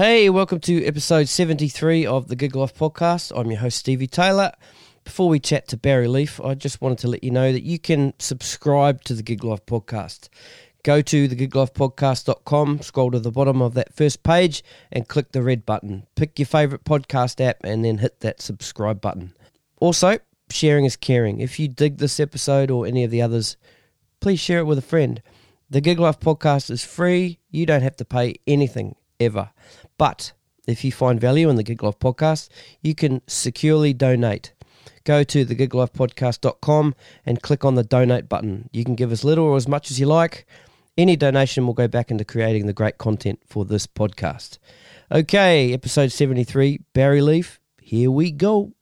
Hey, welcome to episode 73 of the Gig Life podcast. I'm your host, Stevie Taylor. Before we chat to Barry Leef, I just wanted to let you know that you can subscribe to the Gig Life podcast. Go to thegiglifepodcast.com, scroll to the bottom of that first page, and click the red button. Pick your favourite podcast app and then hit that subscribe button. Also, sharing is caring. If you dig this episode or any of the others, please share it with a friend. The Gig Life podcast is free. You don't have to pay anything ever. But if you find value in the Gig Life podcast, you can securely donate. Go to thegiglifepodcast.com and click on the donate button. You can give as little or as much as you like. Any donation will go back into creating the great content for this podcast. Okay, episode 73, Barry Leef, here we go.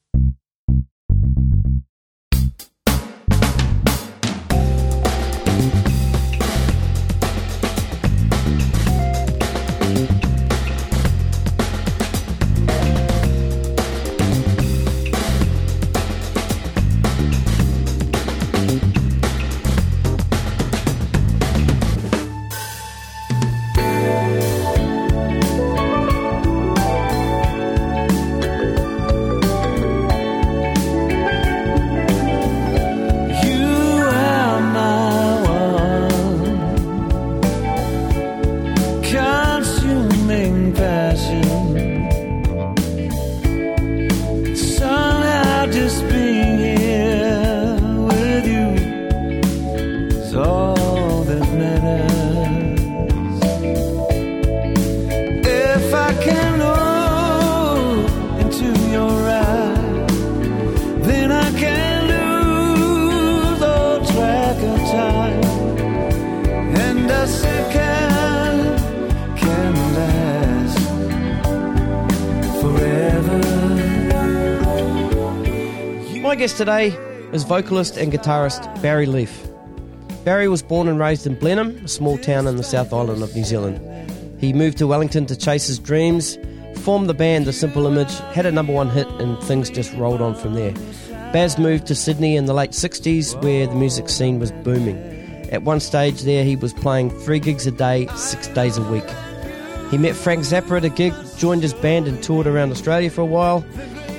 Today is vocalist and guitarist Barry Leef. Barry was born and raised in Blenheim, a small town in the South Island of New Zealand. He moved to Wellington to chase his dreams, formed the band The Simple Image, had a number one hit, and things just rolled on from there. Baz moved to Sydney in the late 60s, where the music scene was booming. At one stage there, he was playing three gigs a day, six days a week. He met Frank Zappa at a gig, joined his band, and toured around Australia for a while.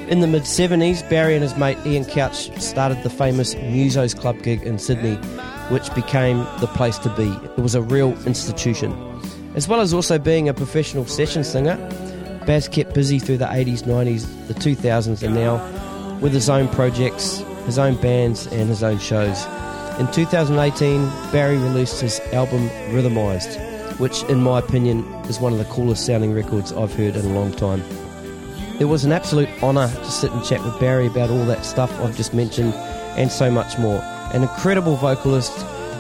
In the mid 70s, Barry and his mate Ian Couch started the famous Musos Club gig in Sydney, which became the place to be. It was a real institution. As well as also being a professional session singer, Baz kept busy through the 80s, 90s, the 2000s, and now with his own projects, his own bands, and his own shows. In 2018, Barry released his album Rhythmized, which, in my opinion, is one of the coolest sounding records I've heard in a long time. It was an absolute honour to sit and chat with Barry about all that stuff I've just mentioned and so much more. An incredible vocalist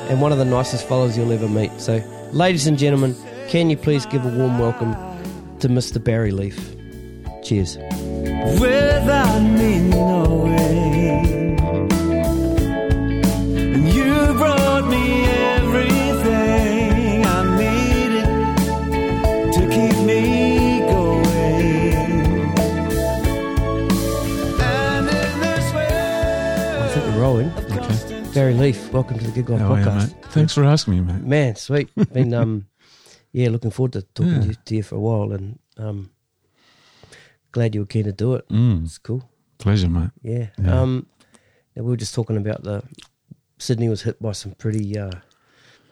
and one of the nicest fellows you'll ever meet. So, ladies and gentlemen, can you please give a warm welcome to Mr. Barry Leef? Cheers. without me knowing. Leef, welcome to the Gig Life How you, Podcast. mate? Thanks for asking me, mate. Man, sweet. Been um, yeah, looking forward to talking Yeah. to, you, to you for a while, and um, glad you were keen to do it. Mm, It's cool. pleasure, mate. Yeah. Yeah. Um, we were just talking about the Sydney was hit by some pretty uh,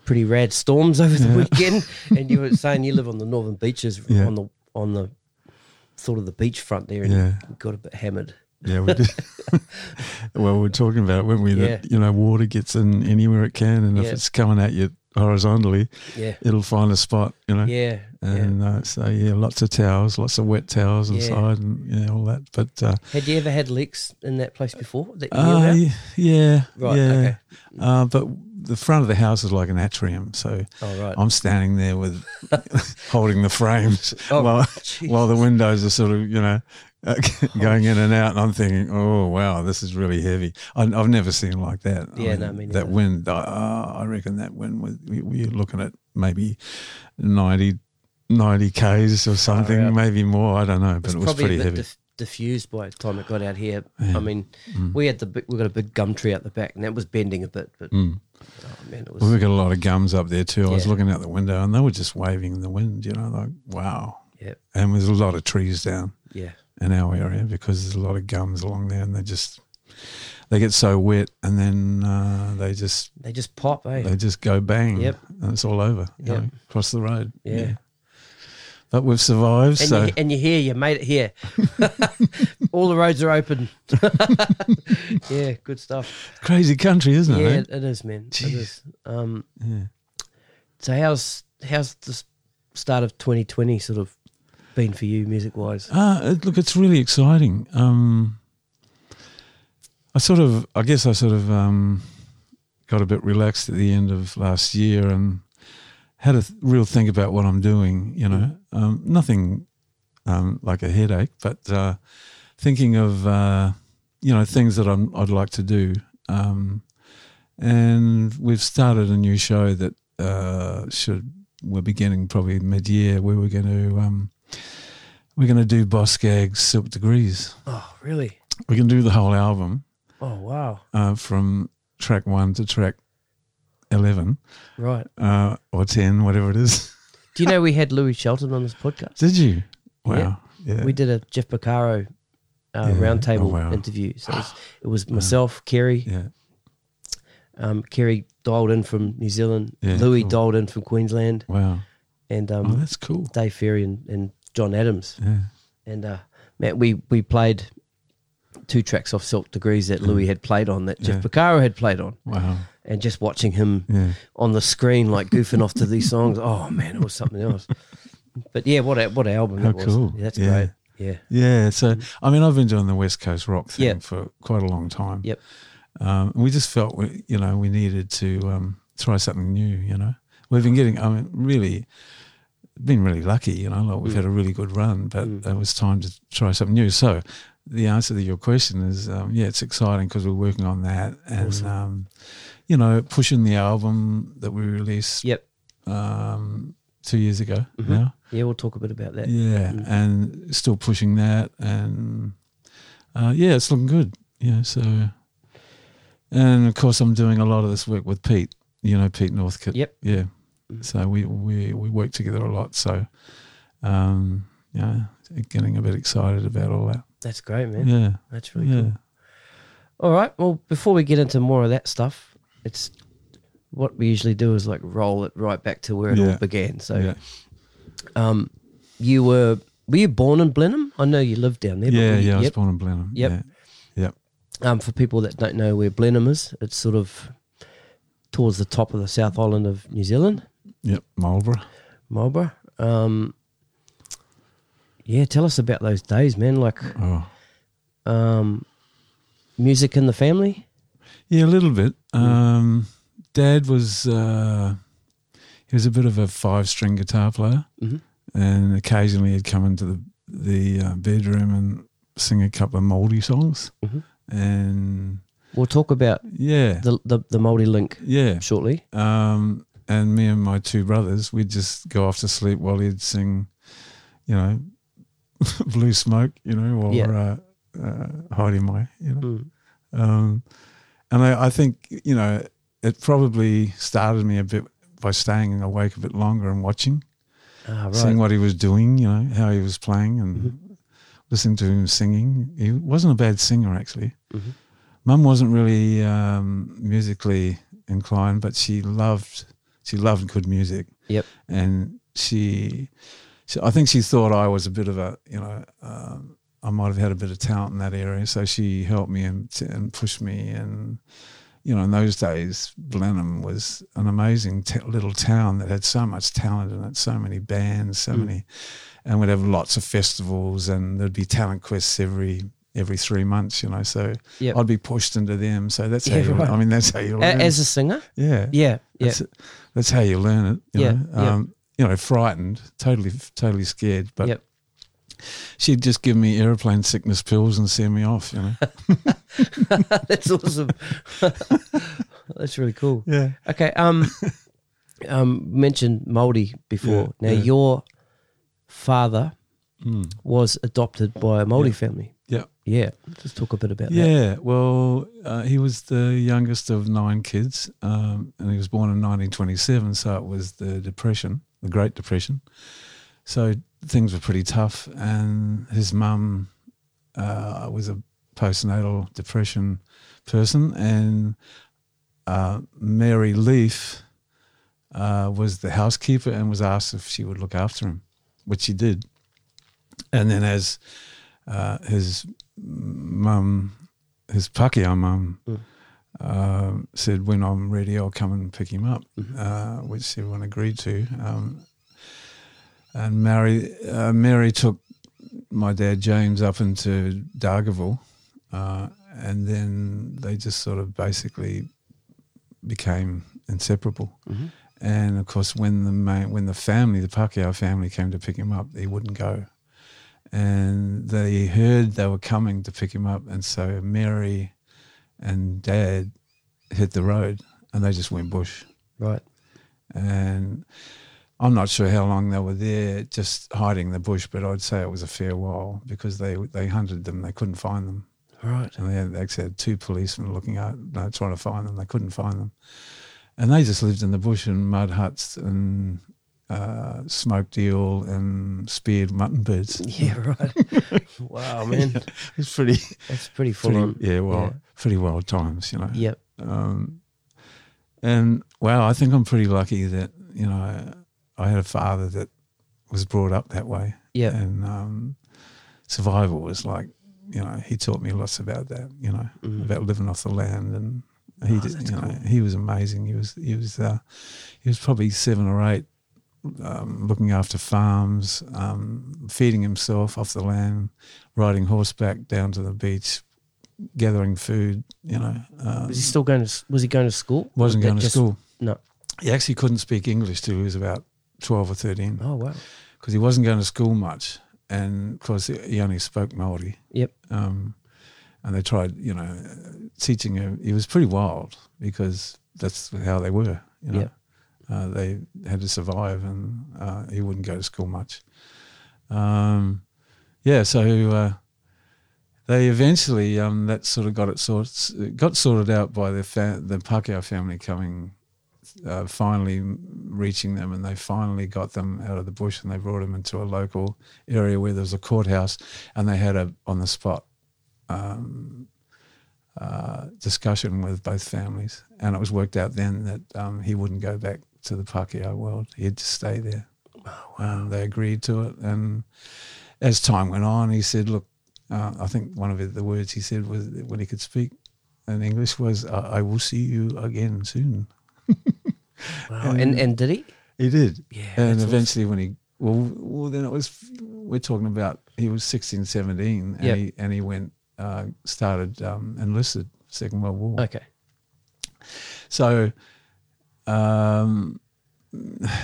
pretty rad storms over the Yeah. weekend, and you were saying you live on the northern beaches on the on the sort of the beachfront there, and Yeah. got a bit hammered. Yeah, we did. well, we're talking about it, weren't we? That you know, water gets in anywhere it can, and Yeah. if it's coming at you horizontally, Yeah. it'll find a spot. You know. Yeah. yeah. And uh, so yeah, lots of towels, lots of wet towels Yeah. inside, and you know all that. But uh, Had you ever had leaks in that place before that you knew uh, about? yeah, yeah, Right, yeah. okay. Uh, but the front of the house is like an atrium, so Oh right. I'm standing there with holding the frames Oh, while while the windows are sort of you know uh, going in and out, and I'm thinking, oh wow, this is really heavy. I, I've never seen like that. I Yeah, no, me that wind. Uh, I reckon that wind was we- we're looking at maybe 90, 90 k's or something, out. maybe more. I don't know, but It's it was pretty heavy. dif- diffused by the time it got out here. Yeah. I mean, Mm. we had the big, we got a big gum tree out the back, and that was bending a bit. But Mm. oh man, was Well, we got a lot of gums up there too. I was looking out the window and they were just waving in the wind, you know, like, wow. Yep. and there's a lot of trees down Yeah. In our area because there's a lot of gums along there, and they just they get so wet, and then uh, they just They just pop, eh? they just go bang, Yep. and it's all over. you know, across the road. Yeah. but we've survived. and, so you, and you're here, you made it here. All the roads are open. yeah, good stuff. crazy country, isn't it? yeah, eh? it, it is, man. Jeez. is. Um, Yeah. so how's how's the start of 2020 sort of been for you, music wise? Uh, look, it's really exciting. Um, I sort of, I guess I sort of um, got a bit relaxed at the end of last year and had a th- real think about what I'm doing, you know. Um, nothing um, like a headache, but uh, thinking of, uh, you know, things that I'm, I'd like to do. Um, and we've started a new show that uh, should, we're beginning probably mid year where we're going to, um, we're going to do Boz Scaggs' Silk Degrees. Oh, really? We can do the whole album Oh, wow. uh, from track one to track 11 Right. uh, or 10, whatever it is. Do you know we had Louie Shelton on this podcast? Did you? Wow. Yeah. We did a Jeff Porcaro uh, Yeah. roundtable Oh, wow. interview. So it was, it was myself, Kerry, Yeah. um, Kerry dialed in from New Zealand, Yeah, Louie cool. dialed in from Queensland, Wow. and Oh, um, that's cool. Dave Ferry and, and John Adams. Yeah. And uh, Matt, we we played two tracks off Silk Degrees that Louie had played on, that Jeff Yeah. Had played on, Wow. and just watching him on the screen like goofing off to these songs. Oh man, it was something else. But yeah, what a, what an album How it was. cool. That's great. Yeah. Yeah. So, I mean, I've been doing the West Coast rock thing for quite a long time. Yep. Um, and we just felt, we, you know, we needed to um, try something new, you know. We've been getting, I mean, really, been really lucky, you know, like we've had a really good run, but Mm. it was time to try something new. So the answer to your question is, um, yeah, it's exciting because we're working on that and, Awesome. um, you know, pushing the album that we released Yep. um, two years ago Mhm. now. Yeah, we'll talk a bit about that. Yeah, Mm. and still pushing that, and uh, yeah, it's looking good. Yeah, so and of course I'm doing a lot of this work with Pete. You know, Pete Northcote. Yep. Yeah. So we we we work together a lot. So, um, yeah, getting a bit excited about all that. That's great, man. Yeah. That's really yeah. cool. All right. Well, before we get into more of that stuff, it's what we usually do is like roll it right back to where it all began. So, yeah. um, you were were you born in Blenheim? I know you lived down there. Yeah. you- Yeah. I was born in Blenheim. Yep. Yeah. Yep. Um, for people that don't know where Blenheim is, it's sort of towards the top of the South Island of New Zealand, Yep. Marlborough. Marlborough. Um, yeah, tell us about those days, man. Like, Oh. um, music in the family. Yeah, a little bit. Um, Dad was uh, he was a bit of a five string guitar player, Mhm. and occasionally he'd come into the the uh, bedroom and sing a couple of Maori songs. Mhm. And We'll talk about yeah, the the, the Maori link yeah. shortly. Um, and me and my two brothers, we'd just go off to sleep while he'd sing, you know, Blue Smoke, you know, or Yeah. uh, uh, Haere Mai, you know. Mm. Um, and I, I think, you know, it probably started me a bit by staying awake a bit longer and watching, Ah, right. seeing what he was doing, you know, how he was playing and Mm-hmm. listening to him singing. He wasn't a bad singer, actually. Mhm. Mum wasn't really um, musically inclined, but she loved she loved good music. Yep. And she, she I think she thought I was a bit of a, you know, um, I might have had a bit of talent in that area. So she helped me and, and pushed me. And, you know, in those days, Blenheim was an amazing t- little town that had so much talent in it, so many bands, so Mm. many, and we'd have lots of festivals and there'd be talent quests every, every three months, you know, so Yep. I'd be pushed into them. So that's Yeah, how you, right. I mean, that's how you learn. As a singer, yeah. yeah, yeah, That's, that's how you learn it. You Yeah, know? yeah. Um, you know, frightened, totally, totally scared. But Yep. she'd just give me airplane sickness pills and send me off. You know. that's awesome. that's really cool. yeah. Okay, um, um, mentioned Maori before. Yeah, now your father Mm. was adopted by a Maori Yeah. family. Yeah. Yeah, let's talk a bit about that. Yeah. Well, uh, he was the youngest of nine kids, um, and he was born in 1927. So it was the Depression, the Great Depression. So things were pretty tough, and his mum uh, was a postnatal depression person, and uh, Mary Leef uh, was the housekeeper and was asked if she would look after him, which she did. And then as uh, his mum, his Pākehā mum, Mm. uh, said, when I'm ready, I'll come and pick him up, Mhm. uh, which everyone agreed to. Um, and Mary, uh, Mary took my dad James up into Dargaville, uh, and then they just sort of basically became inseparable. Mhm. And of course, when the main, when the family, the Pākehā family, came to pick him up, he wouldn't go. And they heard they were coming to pick him up, and so Mary and Dad hit the road, and they just went bush. Right. And I'm not sure how long they were there, just hiding in the bush, but I'd say it was a fair while because they they hunted them, they couldn't find them, Right. and they, had, they actually had two policemen looking out, no, trying to find them. They couldn't find them, and they just lived in the bush in mud huts and uh, smoked eel and speared mutton birds. Yeah. Right. wow, man. It's pretty, That's pretty full pretty on. yeah, well, pretty wild times, you know. Yep. Um, and wow, I think I'm pretty lucky that you know I had a father that was brought up that way, Yep. and um, survival was like you know he taught me lots about that, you know, Mhm. about living off the land, and he Oh, did, you know cool. he was amazing. He was he was uh, he was probably seven or eight. Um, looking after farms, um, feeding himself off the land, riding horseback down to the beach, gathering food. You know, um, Was he still going to? Was he going to school? wasn't Or going to just- school. No. He actually couldn't speak English till he was about 12 or 13 Oh wow. because he wasn't going to school much. And of course, he only spoke Maori. Yep. Um, and they tried, you know, teaching him. He was pretty wild because that's how they were, you know. Yep. Uh, they had to survive and uh, he wouldn't go to school much. Um, yeah, so uh, they eventually, um, that sort of got it sorted, got sorted out by the, fa- the Pākehā family coming uh, finally reaching them, and they finally got them out of the bush, and they brought them into a local area where there was a courthouse, and they had a on the spot um, uh, discussion with both families, and it was worked out then that um, he wouldn't go back to the Pākehā world; he'd just stay there. And they agreed to it, and as time went on, he said, "Look, uh, I think one of the words he said was when he could speak." In English was, "I I will see you again soon." Wow. And and did he? He did. Yeah. and eventually when he well, well then it was we're talking about he was 16 17 and Yep. he and he went uh, started um, enlisted second world war. Okay. so um,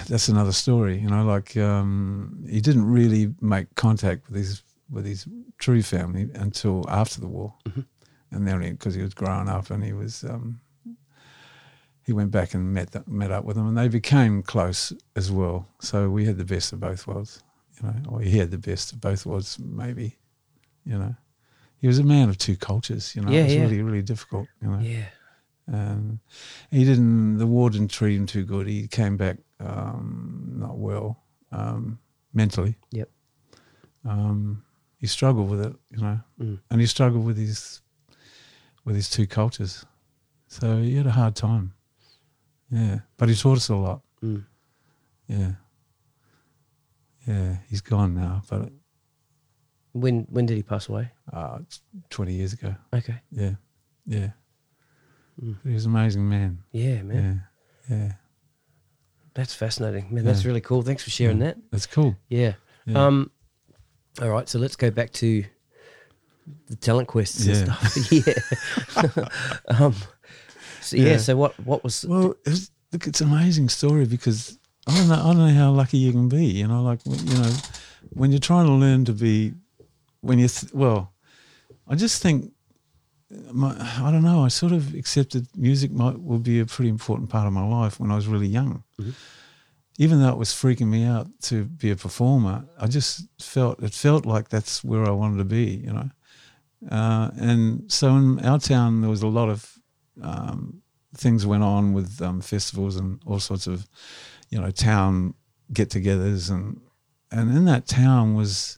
that's another story you know like um, he didn't really make contact with his with his true family until after the war Mhm. and then because he was growing up and he was um, he went back and met th- met up with them, and they became close as well. So we had the best of both worlds, you know, or he had the best of both worlds, maybe, you know. He was a man of two cultures, you know. Yeah, it was yeah. really, really difficult, you know. Yeah. Um, he didn't. The war didn't treat him too good. He came back um, not well um, mentally. Yep. Um, he struggled with it, you know, Mm. and he struggled with his with his two cultures. So he had a hard time. Yeah, but he taught us a lot. Mm. Yeah. Yeah, he's gone now, but When when did he pass away? uh, twenty years ago. Okay. Yeah, yeah. Mm. He was an amazing man. Yeah, man. Yeah, yeah. That's fascinating, man. That's Yeah. really cool. Thanks for sharing Yeah. that. That's cool. Yeah. Um. All right, so let's go back to the talent quests and stuff. yeah. um. So yeah. So what what was? Well, it's, look, it's an amazing story because I don't know. I don't know how lucky you can be. You know, like you know, when you're trying to learn to be, when you th- well, I just think, my, I don't know. I sort of accepted music might will be a pretty important part of my life when I was really young. Mhm. Even though it was freaking me out to be a performer, I just felt it felt like that's where I wanted to be. You know, uh, and so in our town there was a lot of um, things went on with um, festivals and all sorts of, you know, town get-togethers and and in that town was,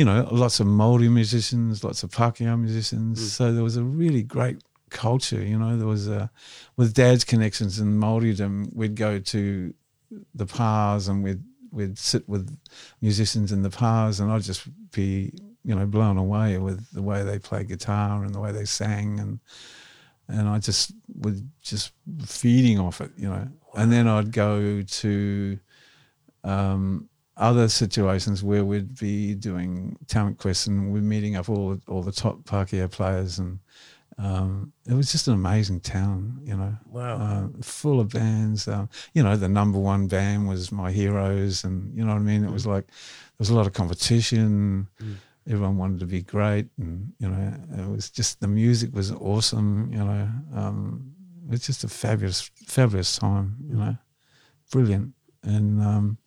you know, lots of Maori musicians, lots of Pākehā musicians. So there was a really great culture. You know, there was a with Dad's connections in Maoridom, we'd go to the pars and we'd we'd sit with musicians in the pars, and I'd just be you know blown away with the way they play guitar and the way they sang and and I just was just feeding off it, you know. And then I'd go to um, other situations where we'd be doing talent quests and we're meeting up all all the top Pākehā players, and um, it was just an amazing town, you know. Wow. Uh, full of bands. Um, you know, the number one band was My Heroes, and you know what I mean. It was like there was a lot of competition. Everyone wanted to be great, and you know, it was just the music was awesome. You know, um, it was just a fabulous, fabulous time. You know, brilliant, and um,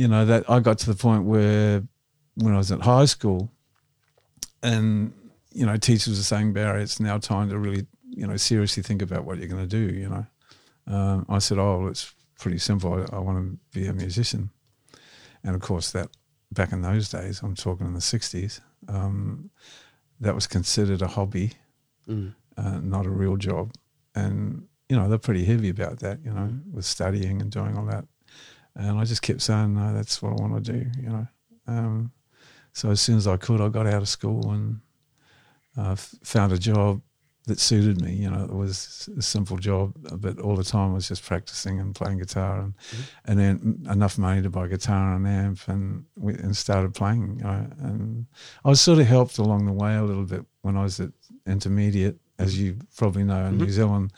you know that I got to the point where when I was at high school, and you know, teachers were saying, Barry, it's now time to really, you know, seriously think about what you're going to do. You know, um, I said, oh, well, it's pretty simple. I, I want to be a musician, and of course, that back in those days, I'm talking in the '60s, um, that was considered a hobby, Mm. uh, not a real job, and you know, they're pretty heavy about that. You know, with studying and doing all that, and I just kept saying, no, that's what I want to do. You know. Um, so as soon as I could, I got out of school and uh, f- found a job that suited me. You know, it was a simple job, but all the time I was just practicing and playing guitar, and and then enough money to buy guitar and amp, and we, and started playing. You know, and I was sort of helped along the way a little bit when I was at intermediate, as you probably know in New Zealand.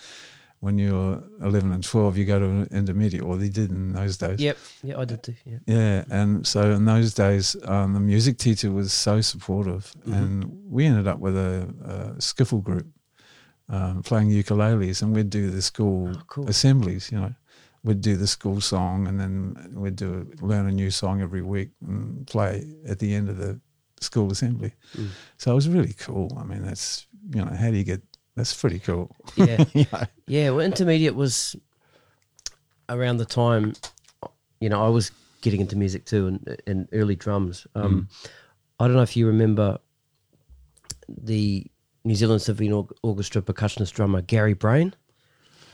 When you're 11 and 12, you go to an intermediate, or they did in those days. Yep. Yeah, I did too. Yeah. Yeah, and so in those days, um, the music teacher was so supportive, and we ended up with a, a skiffle group um, playing ukuleles, and we'd do the school Oh, cool. assemblies. You know, we'd do the school song, and then we'd do learn a new song every week and play at the end of the school assembly. Mm. So it was really cool. I mean, that's you know, how do you get? That's pretty cool. Yeah. yeah. Yeah, well, intermediate was around the time, you know, I was getting into music too and, and early drums. Mm. Um, I don't know if you remember the New Zealand Symphony Orchestra percussionist drummer Gary Brain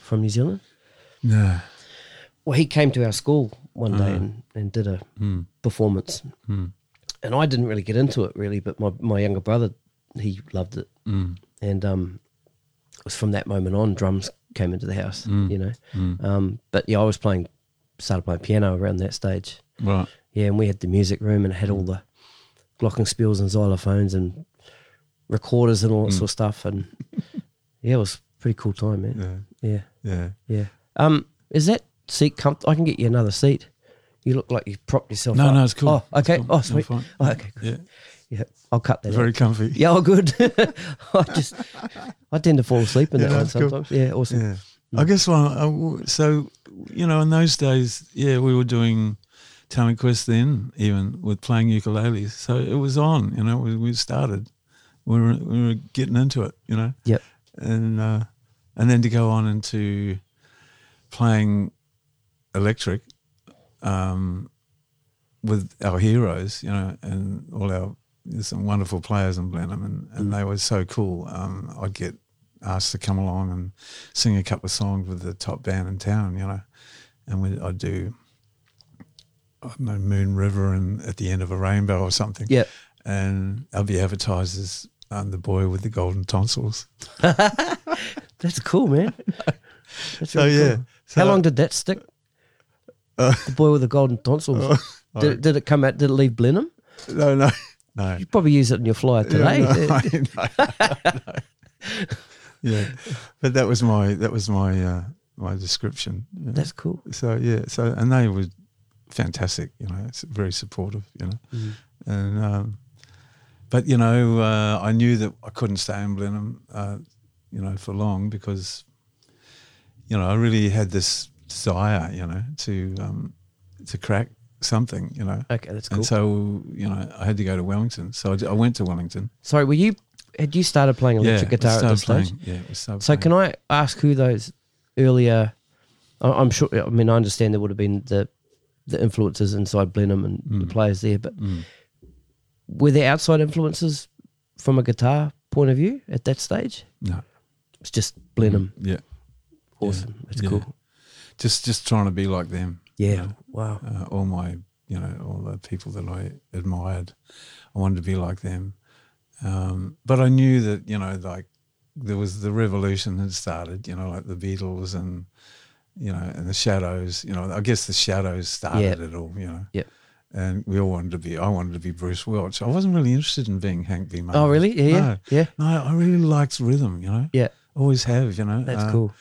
from New Zealand. No. Well, he came to our school one day uh-huh. and, and did a mm. performance. Mm. And I didn't really get into it really, but my, my younger brother, he loved it. And um, was from that moment on, drums came into the house, you know. Um, but yeah, I was playing, started playing piano around that stage. Right. Yeah, and we had the music room and it had all the glockenspiels and xylophones and recorders and all that sort of stuff. And yeah, it was a pretty cool time, man. Yeah. Yeah, Yeah. yeah. Um, is that seat comfortable? I can get you another seat. You look like you propped yourself No, up. no, it's cool. Oh, okay. cool. Oh, No, sweet. fine. Oh, okay. Yeah. Yeah, I'll cut that. Very out. comfy. Yeah, oh, good. I just, I tend to fall asleep in Yeah, that one that's cool. sometimes. Yeah, awesome. Yeah. I guess one. So you know, in those days, yeah, we were doing talent quest then, even with playing ukuleles. So it was on. You know, we, we started. We were we were getting into it. You know, Yep. and uh, and then to go on into playing electric um, with our heroes, you know, and all our there's some wonderful players in Blenheim, and, and they were so cool. Um, I'd get asked to come along and sing a couple of songs with the top band in town, you know, and we, I'd do I don't know Moon River and at the end of a rainbow or something, Yep. and I'll be advertised as um, the boy with the golden tonsils. That's cool, man. That's So yeah, cool. so- How long did that stick? Uh, the boy with the golden tonsils. did, did it come out? Did it leave Blenheim? No, no, no. You probably use it in your flyer today. No, no, no, no. yeah, but that was my that was my uh, my description. you know. That's cool. so yeah. So and they were fantastic. You know, it's very supportive. You know, Mm. and um, but you know, uh, I knew that I couldn't stay in Blenheim, uh, you know, for long because you know I really had this desire, you know, to um, to crack something, you know. Okay, that's cool. And so, you know, I had to go to Wellington. So I, d- I went to Wellington. Sorry, were you? Had you started playing electric we guitar at this started stage? Yeah, we started So playing. can I ask who those earlier? I- I'm sure. I mean, I understand there would have been the the influences inside Blenheim and the Mm. players there. But Mm. were there outside influences from a guitar point of view at that stage? No. It's just Blenheim. Yeah. Awesome. That's Yeah. cool. Just just trying to be like them. Yeah. Wow. uh, all my you know all the people that I admired. I wanted to be like them, um, but I knew that you know like there was the revolution had started. You know, like the Beatles and you know and the Shadows. You know, I guess the Shadows started it all. You know. Yep. And we all wanted to be. I wanted to be Bruce Welch. I wasn't really interested in being Hank B. Marvin. Oh, really? Yeah. Yeah. No. Yeah. No, I really liked rhythm. You know. Yeah. Always have. You know. That's Uh, cool.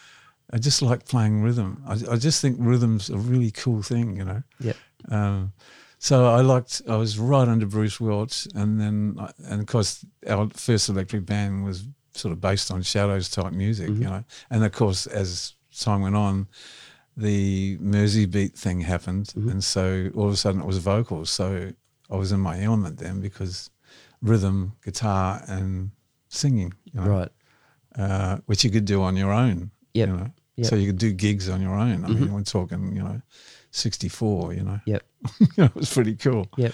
I just like playing rhythm. I, I just think rhythm's a really cool thing, you know. Yep. Um, so I liked. I was right under Bruce Welch, and then I- and of course our first electric band was sort of based on Shadows type music, Mhm. you know. And of course, as time went on, the Mersey beat thing happened, Mhm. and so all of a sudden it was vocals. So I was in my element then because rhythm, guitar, and singing, you know Right. uh, which you could do on your own. Yep. You know? Yep. So you could do gigs on your own. I Mhm. mean, we're talking, you know, 64, you know. Yep. it was pretty cool. Yep.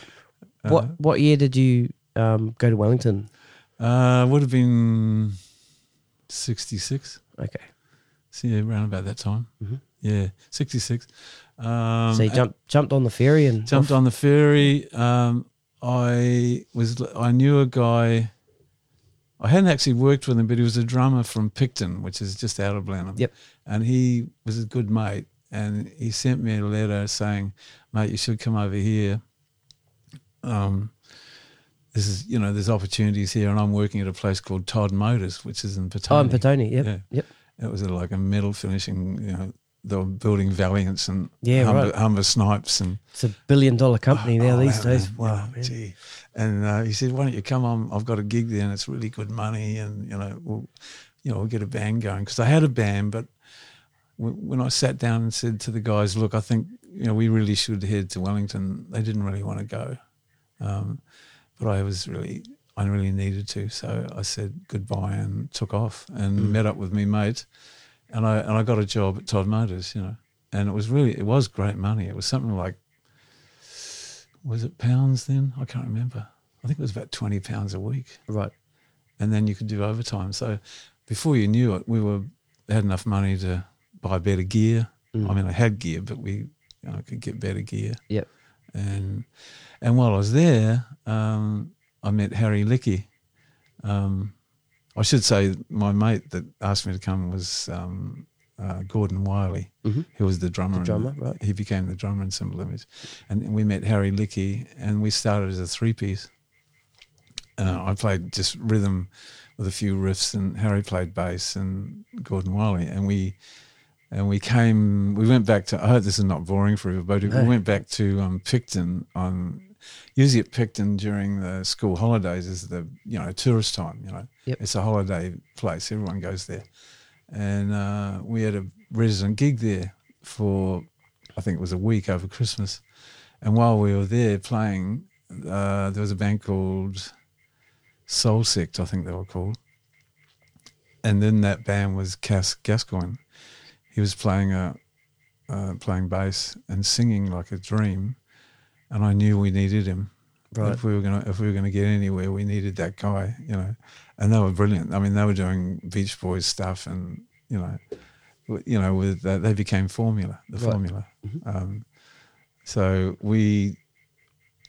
Uh, what What year did you um, go to Wellington? Uh, would have been 66. Okay. So yeah, around about that time. Mhm. Yeah, 66. Um, so you jumped jumped on the ferry and jumped on the ferry. Um, I was, I knew a guy. I hadn't actually worked with him, but he was a drummer from Picton, which is just out of Blenheim. Yep. And he was a good mate, and he sent me a letter saying, "Mate, you should come over here. Um, this is, you know, there's opportunities here, and I'm working at a place called Todd Motors, which is in Petone. Oh, in Petone. Yep. Yeah. Yep. It was a, like a metal finishing, you know, they were building Valiants and Yeah, Humber, right. Humber Snipes and It's a billion dollar company now Oh, these man, days. Wow. gee. And uh, he said, "Why don't you come on? I've got a gig there, and it's really good money, and you know, we'll, you know, we'll get a band going." Because I had a band, but when I sat down and said to the guys, "Look, I think you know we really should head to Wellington," they didn't really want to go, um, but I was really, I really needed to, so I said goodbye and took off and Mm. met up with me mate, and I and I got a job at Todd Motors, you know, and it was really it was great money. It was something like was it pounds then? I can't remember. I think it was about twenty pounds a week, Right. and then you could do overtime. So before you knew it, we were had enough money to buy better gear. Mm. I mean, I had gear, but we you know, could get better gear. Yep. And and while I was there, um, I met Harry Licky. Um, I should say my mate that asked me to come was um, uh, Gordon Wiley. Mhm. He was the drummer. The drummer, right. He became the drummer in Simple Image. And we met Harry Licky and we started as a three piece. Uh, I played just rhythm with a few riffs and Harry played bass and Gordon Wiley. And we and we came we went back to I hope this is not boring for everybody, No. we went back to um, Picton on usually at Picton during the school holidays is the you know tourist time. You know, Yep. it's a holiday place. Everyone goes there, and uh, we had a resident gig there for I think it was a week over Christmas. And while we were there playing, uh, there was a band called Soul Sect, I think they were called. And then that band was Cass Gascoigne. He was playing a uh, playing bass and singing like a dream, and I knew we needed him. Right. If we were gonna if we were gonna get anywhere, we needed that guy, you know. And they were brilliant. I mean, they were doing Beach Boys stuff, and you know, you know, with uh, they became Formula, the Right. Formula. Um, so we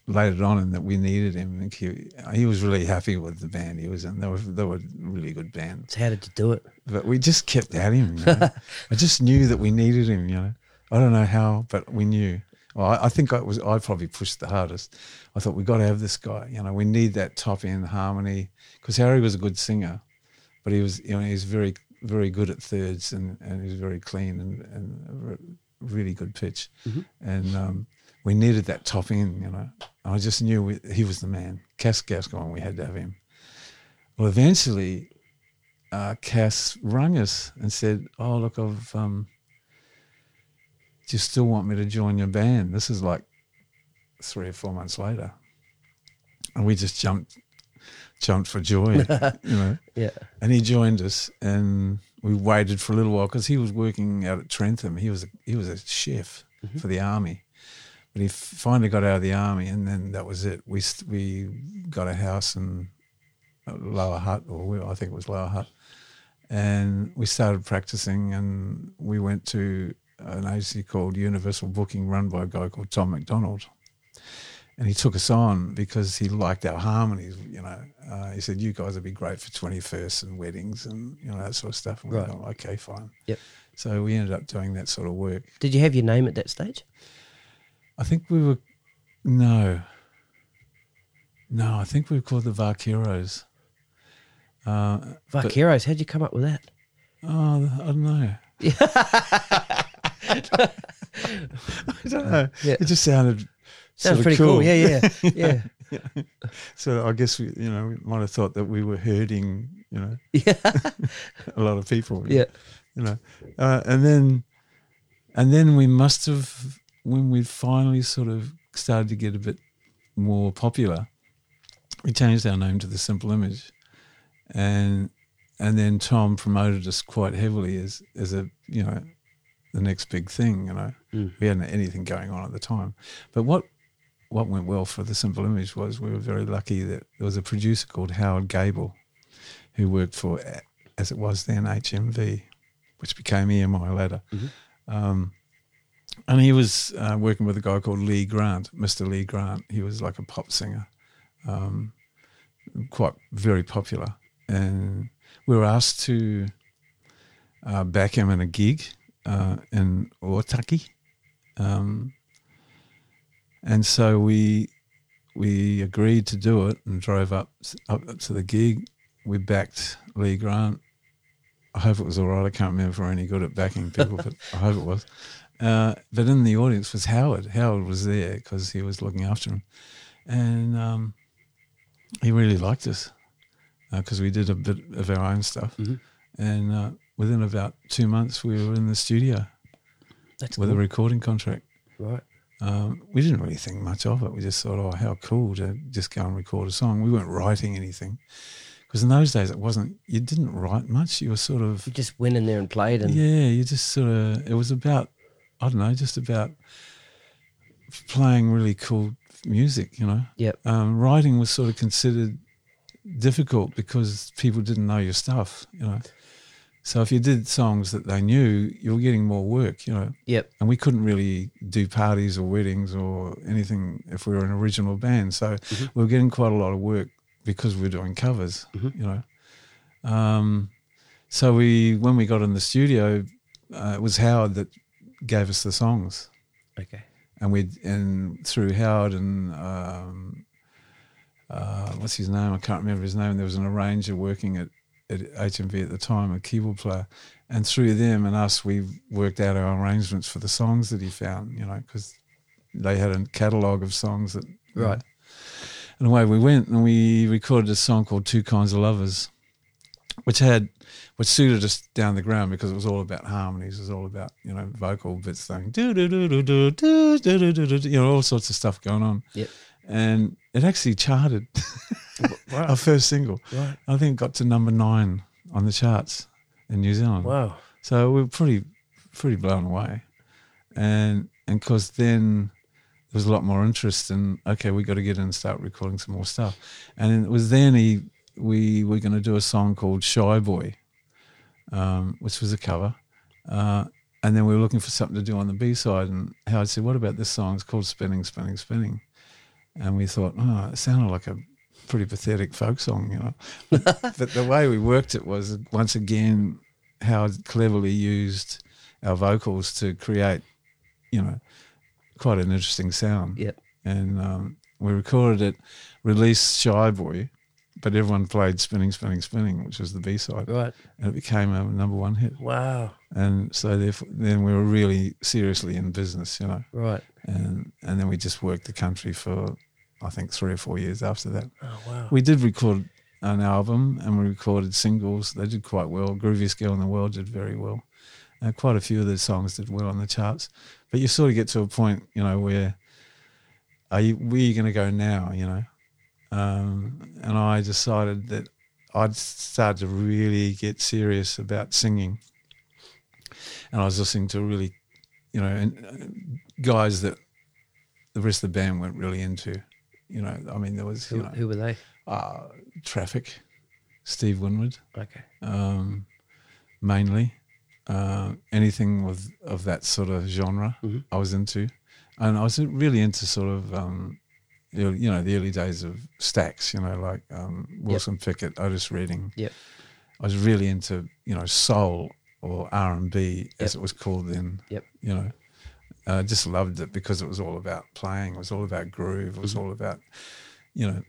it on and that we needed him. And he, he was really happy with the band he was in. They were they were really good band So how did you do it? but we just kept at him. You know? I just knew that we needed him. You know, I don't know how, but we knew. Well, I, I think I was. I probably pushed the hardest. I thought we got to have this guy. You know, we need that top end harmony because Harry was a good singer, but he was. You know, he's very very good at thirds and and he's very clean and and really good pitch, Mhm. and um, we needed that top end. You know, I just knew we, he was the man. Cass Gascoigne, we had to have him. Well, eventually, uh, Cass rang us and said, "Oh, look, I've um, do you still want me to join your band?" This is like three or four months later, and we just jumped, jumped for joy, you know. Yeah. And he joined us, and we waited for a little while because he was working out at Trentham. He was a, he was a chef Mhm. for the army, But he finally got out of the army, and then that was it. We st- we got a house in Lower Hutt, or we, I think it was Lower Hutt, and we started practicing. And we went to an agency called Universal Booking, run by a guy called Tom McDonald. And he took us on because he liked our harmonies. You know, uh, he said, "You guys would be great for twenty firsts and weddings and you know that sort of stuff." And we Right. "Okay, fine." Yep. So we ended up doing that sort of work. Did you have your name at that stage? I think we were no, no. I think we were called the Vaqueros. Uh. How'd you come up with that? oh, I don't know. I don't know. Yeah. It just sounded Sounds pretty cool. Yeah, yeah, yeah. So I guess we, you know, we might have thought that we were herding, you know, yeah. a lot of people. Yeah. you know, uh, and then, and then we must have when we finally sort of started to get a bit more popular. We changed our name to the Simple Image, and and then Tom promoted us quite heavily as as a you know the next big thing. You know, Mm. we hadn't anything going on at the time, but what what went well for the Simple Image was we were very lucky that there was a producer called Howard Gable, who worked for as it was then HMV, which became EMI later. Mhm. Um, and he was uh, working with a guy called Lee Grant, Mr. Lee Grant. He was like a pop singer, um, quite very popular. And we were asked to uh, back him in a gig uh, in Otaki. Um, and so we we agreed to do it and drove up up to the gig. We backed Lee Grant. I hope it was all right. I can't remember if we're any good at backing people, but I hope it was. Uh, but in the audience was Howard. Howard was there because he was looking after him, and um, he really liked us because we did a bit of our own stuff. Mhm. And uh, within about two months, we were in the studio That's with cool. a recording contract. right. Um, we didn't really think much of it. We just thought, oh, how cool to just go and record a song. We weren't writing anything because in those days it wasn't. You didn't write much. You were sort of You just went in there and played, and yeah. You just sort of. It was about I don't know, just about playing really cool music. You know, Yep. um, writing was sort of considered difficult because people didn't know your stuff. You know. So if you did songs that they knew, you were getting more work, you know yep. and we couldn't really do parties or weddings or anything if we were an original band. So Mhm. we were getting quite a lot of work because we were doing covers, Mhm. you know. Um, so we, when we got in the studio, uh, it was Howard that gave us the songs, Okay. and we and through Howard and um, uh, what's his name? I can't remember his name. There was an arranger working at, at HMV at the time, a keyboard player, and through them and us, we worked out our arrangements for the songs that he found. You know, because they had a catalogue of songs that you know. Right. And away we went, and we recorded a song called Two Kinds of Lovers, which had which suited us down the ground because it was all about harmonies. It was all about you know vocal bits going do do do do do do do do do you know all sorts of stuff going on. Yep. And it actually charted our first single. Right. I think it got to number nine on the charts in New Zealand. Wow. So we were pretty pretty blown away, and and because then there was a lot more interest in okay, we got to get in and start recording some more stuff, and it was then he we were going to do a song called Shy Boy, um, which was a cover, uh, and then we were looking for something to do on the B side, and Howard said, "What about this song? It's called Spinning, Spinning, Spinning," and we thought, oh, it sounded like a pretty pathetic folk song, you know. but the way we worked it was once again Howard cleverly used our vocals to create, you know, quite an interesting sound. Yep. And um, we recorded it, released Shy Boy, but everyone played Spinning, Spinning, Spinning, which was the B side, Right. and it became a number one hit. Wow. And so therefore, then we were really seriously in business, you know, Right. and and then we just worked the country for, I think, three or four years after that. Oh wow. We did record an album and we recorded singles. They did quite well. Grooviest Girl in the World did very well. Uh, quite a few of the songs did well on the charts. But you sort of get to a point, you know, where are you, where are you going to go now, you know? Um, and I decided that I'd start to really get serious about singing. And I was listening to really, you know, and, uh, guys that the rest of the band weren't really into. You know, I mean, there was Who, you know who were they? uh, Traffic, Steve Winwood, Okay. um, mainly uh, anything with of that sort of genre Mhm. I was into, and I was really into sort of um, you know- you know the early days of Stax. you know, like um, Wilson Pickett, Otis Redding. Yep. I was really into you know soul or R and B as Yep. it was called then. Yep. You know, I just loved it because it was all about playing. It was all about groove. It was Mm-hmm. all about you know,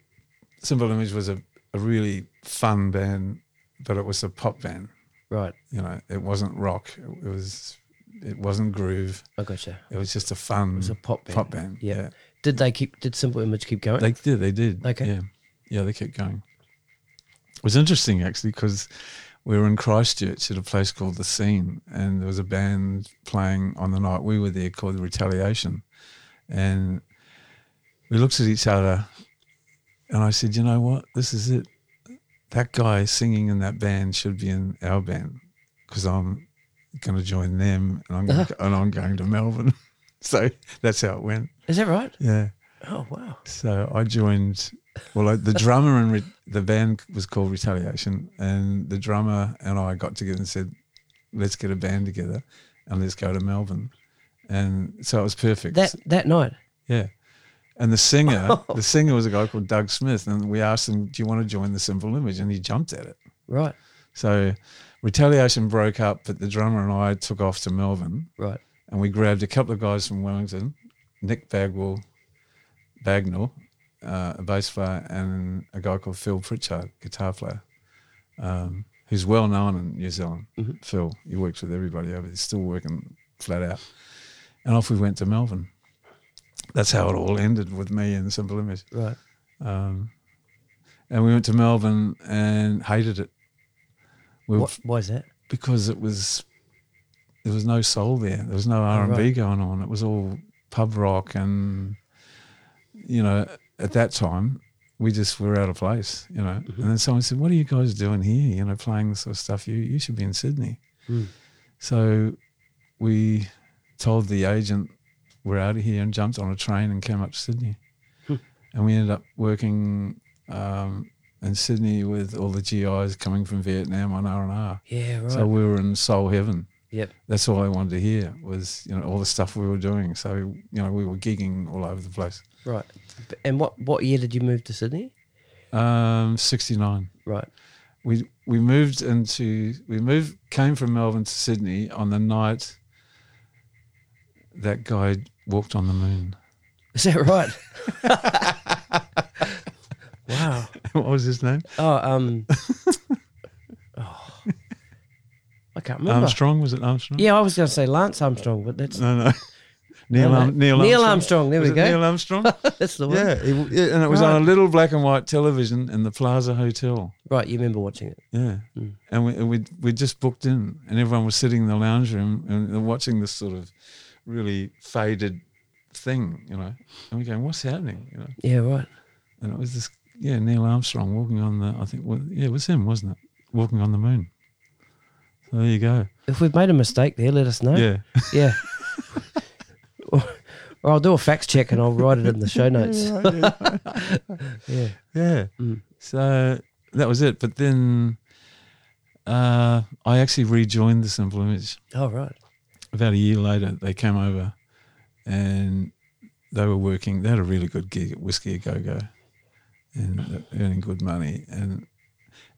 Simple Image was a, a really fun band, but it was a pop band. Right. You know, it wasn't rock. It, was it wasn't groove. I gotcha. It was just a fun It was a pop band. pop band. Yeah. yeah. Did they keep? Did Simple Image keep going? They did. They did. Okay. Yeah. Yeah. They kept going. It was interesting actually because we were in Christchurch at a place called the Scene, and there was a band playing on the night we were there called The Retaliation, and we looked at each other, and I said, "You know what? This is it. That guy singing in that band should be in our band because I'm going to join them, and I'm gonna, uh-huh. and I'm going to Melbourne." so that's how it went. Is that right? Yeah. Oh wow. So I joined. Well, I, the drummer and re, the band was called Retaliation, and the drummer and I got together and said, "Let's get a band together, and let's go to Melbourne." And so it was perfect. That that night. yeah. And the singer, oh. the singer was a guy called Doug Smith, and we asked him, "Do you want to join the Simple Image?" And he jumped at it. Right. So Retaliation broke up, but the drummer and I took off to Melbourne, Right. and we grabbed a couple of guys from Wellington, Nick Bagwell, Bagnall, uh, a bass player, and a guy called Phil Pritchard, guitar player, um, who's well known in New Zealand. Mhm. Phil, he works with everybody over there, he's still working flat out. And off we went to Melbourne. That's how it all ended with me and Simple Image. Right. Um, and we went to Melbourne and hated it. We What? Why is that? because it was there was no soul there. There was no R and B going on. It was all pub rock, and you know, at that time, we just were out of place. You know, and then someone said, "What are you guys doing here? You know, playing this sort of stuff. You you should be in Sydney." Hmm. So we told the agent we're out of here and jumped on a train and came up to Sydney, Hmm. and we ended up working. Um, in Sydney, with all the GIs coming from Vietnam on R and R, Yeah. Right. so we were in soul heaven. Yep. That's all I wanted to hear was you know all the stuff we were doing. So you know we were gigging all over the place. Right. And what what year did you move to Sydney? Um, Sixty nine. Right. We we moved into we moved came from Melbourne to Sydney on the night that guy walked on the moon. Is that right? wow. what was his name? Oh, um. I can't remember. Armstrong was it Armstrong? Yeah, I was going to say Lance Armstrong, but that's No, no. Neil, no. Arm- Neil, Neil Armstrong. Armstrong, there we Was it go. Neil Armstrong. that's the one. yeah, it- and it was on a little black and white television in the Plaza Hotel. Right, you remember watching it? Yeah, Mm. and we we we just booked in, and everyone was sitting in the lounge room and watching this sort of really faded thing, you know. And we're going, "What's happening?" You know. Yeah, right. And it was this, yeah, Neil Armstrong walking on the, I think, well, yeah, it was him, wasn't it? Walking on the moon. So there you go. If we've made a mistake there, let us know. Yeah, Yeah. or, or I'll do a fact check and I'll write it in the show notes. yeah. yeah. Mm. So that was it. But then uh, I actually rejoined the Simple Image. Oh, right. about a year later, they came over and they were working. They had a really good gig at Whiskey a Go Go, and earning good money. And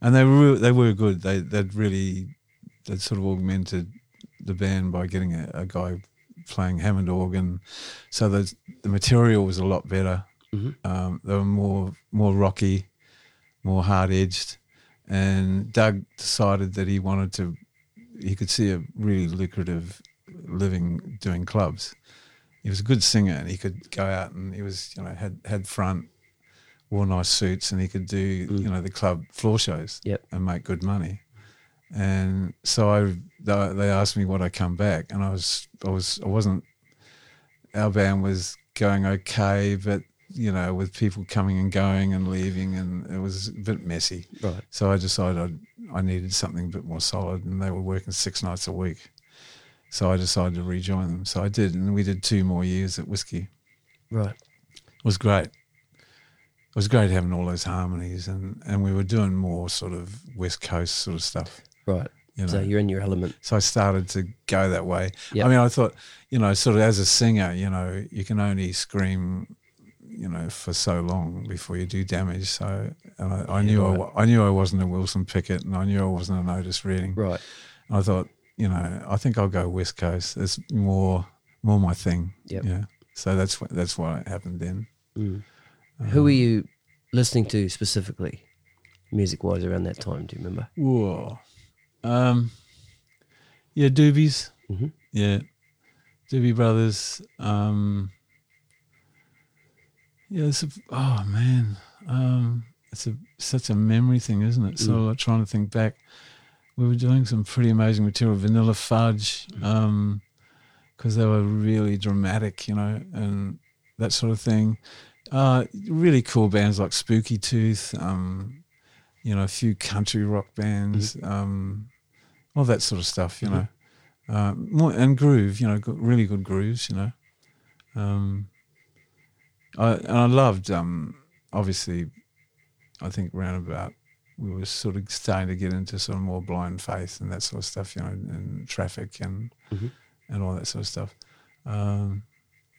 and they were they were good. They they'd really they'd sort of augmented the band by getting a, a guy playing Hammond organ, so the the material was a lot better. Mhm. Um, they were more more rocky, more hard edged. And Doug decided that he wanted to he could see a really lucrative living doing clubs. He was a good singer and he could go out and he was, you know, had had front, wore nice suits and he could do, Mm. you know, the club floor shows Yep. and make good money. And so I they asked me would I come back and I was I was I wasn't our band was going okay, but you know, with people coming and going and leaving and it was a bit messy. Right. So I decided I'd, I needed something a bit more solid, and they were working six nights a week. So I decided to rejoin them. So I did, and we did two more years at Whiskey. Right. It was great. It was great having all those harmonies, and and we were doing more sort of West Coast sort of stuff. Right. You know, So you're in your element. So I started to go that way. Yep. I mean, I thought, you know, sort of as a singer, you know, you can only scream, you know, for so long before you do damage. So and I, I knew I, wa- I knew I wasn't a Wilson Pickett, and I knew I wasn't a Otis Redding. Right. And I thought, you know, I think I'll go West Coast. It's more more my thing. Yep. Yeah. So that's what that's what it happened then. Mm. Who were you listening to specifically, music wise, around that time? Do you remember? Whoa. Um, yeah, Doobies. Mhm. Yeah, Doobie Brothers. Um, yeah, it's a, oh man, um, it's a such a memory thing, isn't it? So Mm. like trying to think back, we were doing some pretty amazing material, Vanilla Fudge, because they were really dramatic, you know, and that sort of thing. Uh, really cool bands like Spooky Tooth, um, you know, a few country rock bands, um, all that sort of stuff, you know. Uh, more, and groove, you know, really good grooves, you know. Um, I, and I loved, um, obviously, I think round about we were sort of starting to get into sort of more blind faith and that sort of stuff, you know, and traffic and Mhm. and all that sort of stuff. Um,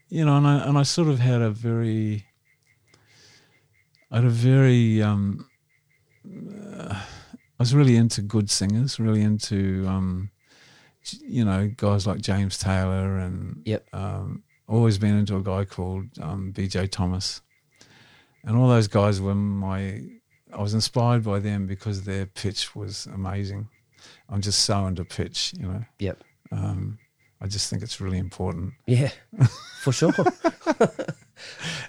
you know, and I and I sort of had a very, I had a very, um, uh, was really into good singers, really into, um, you know, guys like James Taylor and Yep. um, always been into a guy called um, BJ Thomas, and all those guys were my. I was inspired by them because their pitch was amazing. I'm just so into pitch, you know. Yep. Um, I just think it's really important, Yeah, for sure.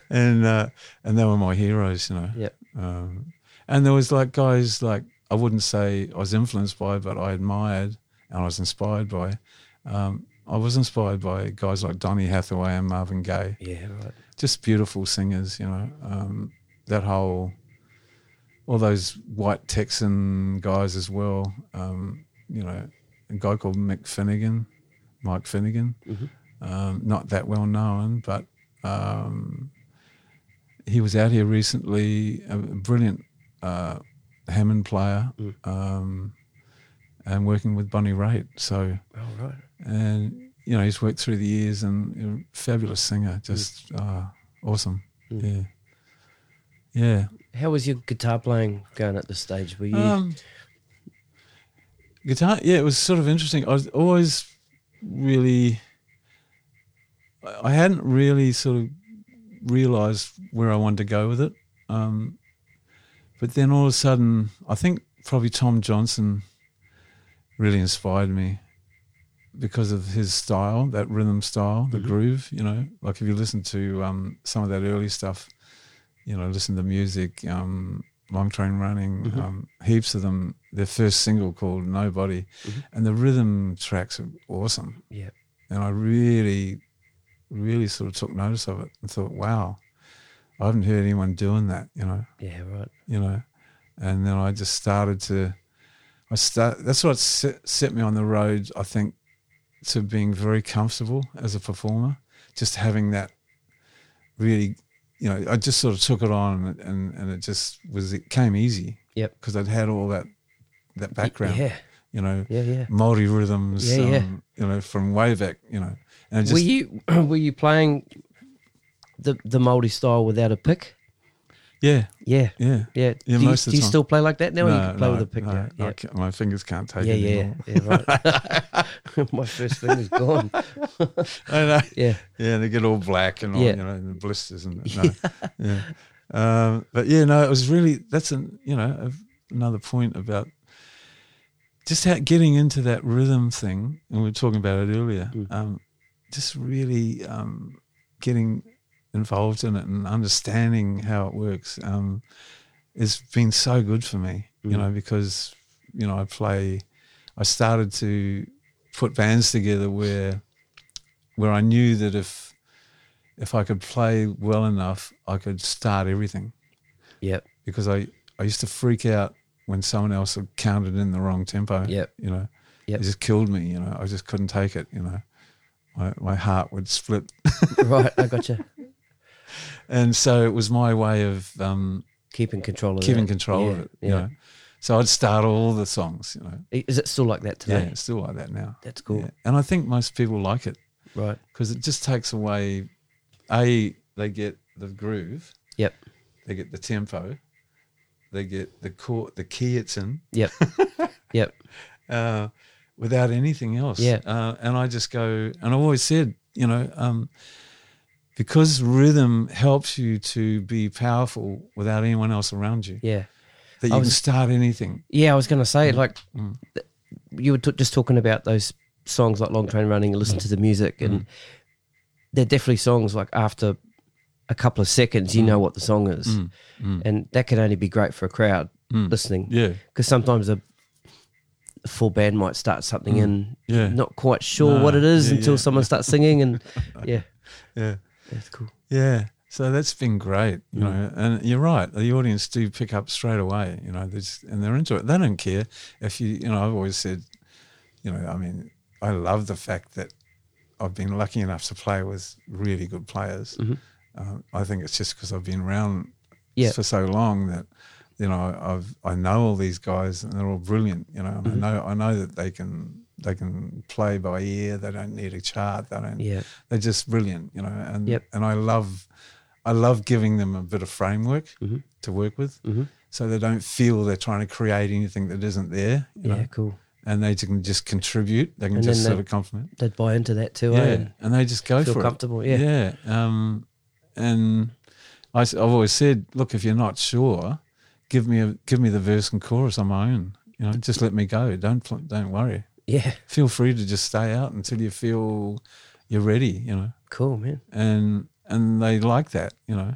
and uh, and they were my heroes, you know. yep. Um, and there was like guys like I wouldn't say I was influenced by, but I admired and I was inspired by. Um, I was inspired by guys like Donny Hathaway and Marvin Gaye. Yeah. Right. just beautiful singers, you know. Um, that whole, all those white Texan guys as well. Um, you know, a guy called Mick Finnegan, Mike Finnegan, Mhm. um, not that well known, but um, he was out here recently. A brilliant uh, Hammond player, Mm. um, and working with Bonnie Raitt. So Oh, right. and you know he's worked through the years and you know, fabulous singer, just uh, awesome. Mm. Yeah, yeah. How was your guitar playing going at this stage? Were you? Um, guitar, yeah, it was sort of interesting. I was always really, I I hadn't really sort of realized where I wanted to go with it. Um, but then all of a sudden, I think probably Tom Johnston really inspired me because of his style, that rhythm style, the Mhm. groove. You know, like if you listen to um, some of that early stuff, you know, listen to music, um, Long Train Running, Mhm. um, heaps of them. Their first single called Nobody, Mhm. and the rhythm tracks are awesome. yeah. And I really, really sort of took notice of it and thought, wow, I haven't heard anyone doing that. You know, Yeah. Right. you know, and then I just started to. I start. That's what set, set me on the road. I think to being very comfortable as a performer, just having that really, you know, I just sort of took it on, and and and it just was. It came easy. Yep. Because I'd had all that that background. Yeah. You know, Yeah. Yeah. multi rhythms. Yeah, yeah. um, You know, from way back. You know, and just were you were you playing the the Moldy style without a pick? yeah, Yeah. yeah. Yeah. Yeah, do you, do you still play like that now? or you can play no, with a pick no, now. Yeah. my fingers can't take Yeah, it yeah, anymore. yeah, right. My first finger's gone. I know. Yeah, Yeah, they get all black and all, Yeah. you know, and blisters and no, yeah. Um, but yeah, no, it was really that's an you know a- another point about just how, getting into that rhythm thing, and we were talking about it earlier. Mm. Um, just really um, getting involved in it and understanding how it works um, has been so good for me. You Mm. know, because you know I play. I started to put bands together where where I knew that if if I could play well enough, I could start everything. Yep. Because I, I used to freak out when someone else had counted in the wrong tempo. Yep. You know, Yep. it just killed me. You know, I just couldn't take it. You know, my my heart would split. right. I gotcha. And so it was my way of um, Keeping control of keeping that. control Yeah, of it. Yeah. You know, so I'd start all the songs. You know, Is it still like that today? yeah, it's still like that now. That's cool. Yeah. And I think most people like it Right. because it just takes away. A, they get the groove. Yep. They get the tempo. They get the chord, the key it's in. Yep. yep. uh, without anything else. Yeah. Uh, and I just go, and I always said, you know, um, because rhythm helps you to be powerful without anyone else around you, Yeah. that you was- can start anything. Yeah, I was going to say, like, Mm. th- you were t- just talking about those songs like Long Train Running and listen to the music, and Mm. they're definitely songs like after a couple of seconds, you know what the song is. Mm. Mm. And that can only be great for a crowd Mm. listening. Yeah. Because sometimes a full band might start something and Mm. Yeah. not quite sure No, what it is yeah, until yeah. someone starts singing. And yeah, Yeah. That's cool. Yeah. So that's been great, you Mm. know, and you're right. The audience do pick up straight away, you know, there's, and they're into it. They don't care if you, you know, I've always said, you know, I mean, I love the fact that I've been lucky enough to play with really good players. Mhm. Um, I think it's just because I've been around Yeah. for so long that, you know, I've I know all these guys and they're all brilliant, you know, and Mhm. I know I know that they can they can play by ear. They don't need a chart. They don't Yeah. they're just brilliant, you know. And Yep. and I love I love giving them a bit of framework Mhm. to work with, hmm so they don't feel they're trying to create anything that isn't there, you Yeah, know. cool. And they can just contribute. They can And just sort of compliment. They'd buy into that too, Yeah, eh? And they just go feel for it. comfortable. Yeah. Yeah. Um, and I, have always said, look, if you're not sure, give me a give me the verse and chorus on my own. You know, just let me go. Don't don't worry. Yeah. Feel free to just stay out until you feel you're ready. You know. Cool, man. and and they like that, you know.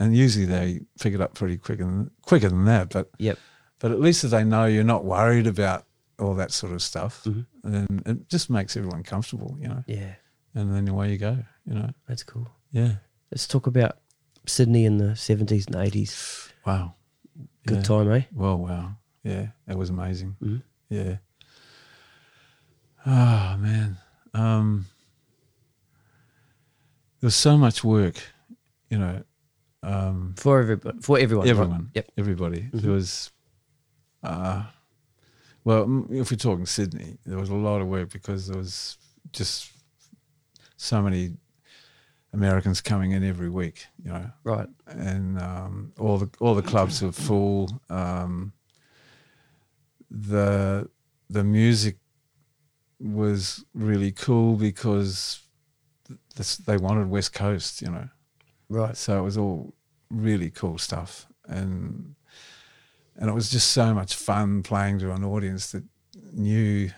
And usually they pick it up pretty quick and quicker than that, but Yep. but at least if they know you're not worried about all that sort of stuff, Mhm. then it just makes everyone comfortable, you know. Yeah. And then away you go, you know. That's cool. Yeah. Let's talk about Sydney in the 70s and 80s. Wow. Good Yeah. time, eh? Well, wow. Yeah, that was amazing. Mhm. Yeah. Oh man, um, there was so much work, you know. Um, For everybody, for everyone. right? everyone, Yep. everybody. Mhm. There was, uh, well, if we're talking Sydney, there was a lot of work because there was just so many Americans coming in every week, you know, Right. and um, all the all the clubs were full. Um, the the music was really cool because this, they wanted West Coast, you know. Right. So it was all really cool stuff, and and it was just so much fun playing to an audience that knew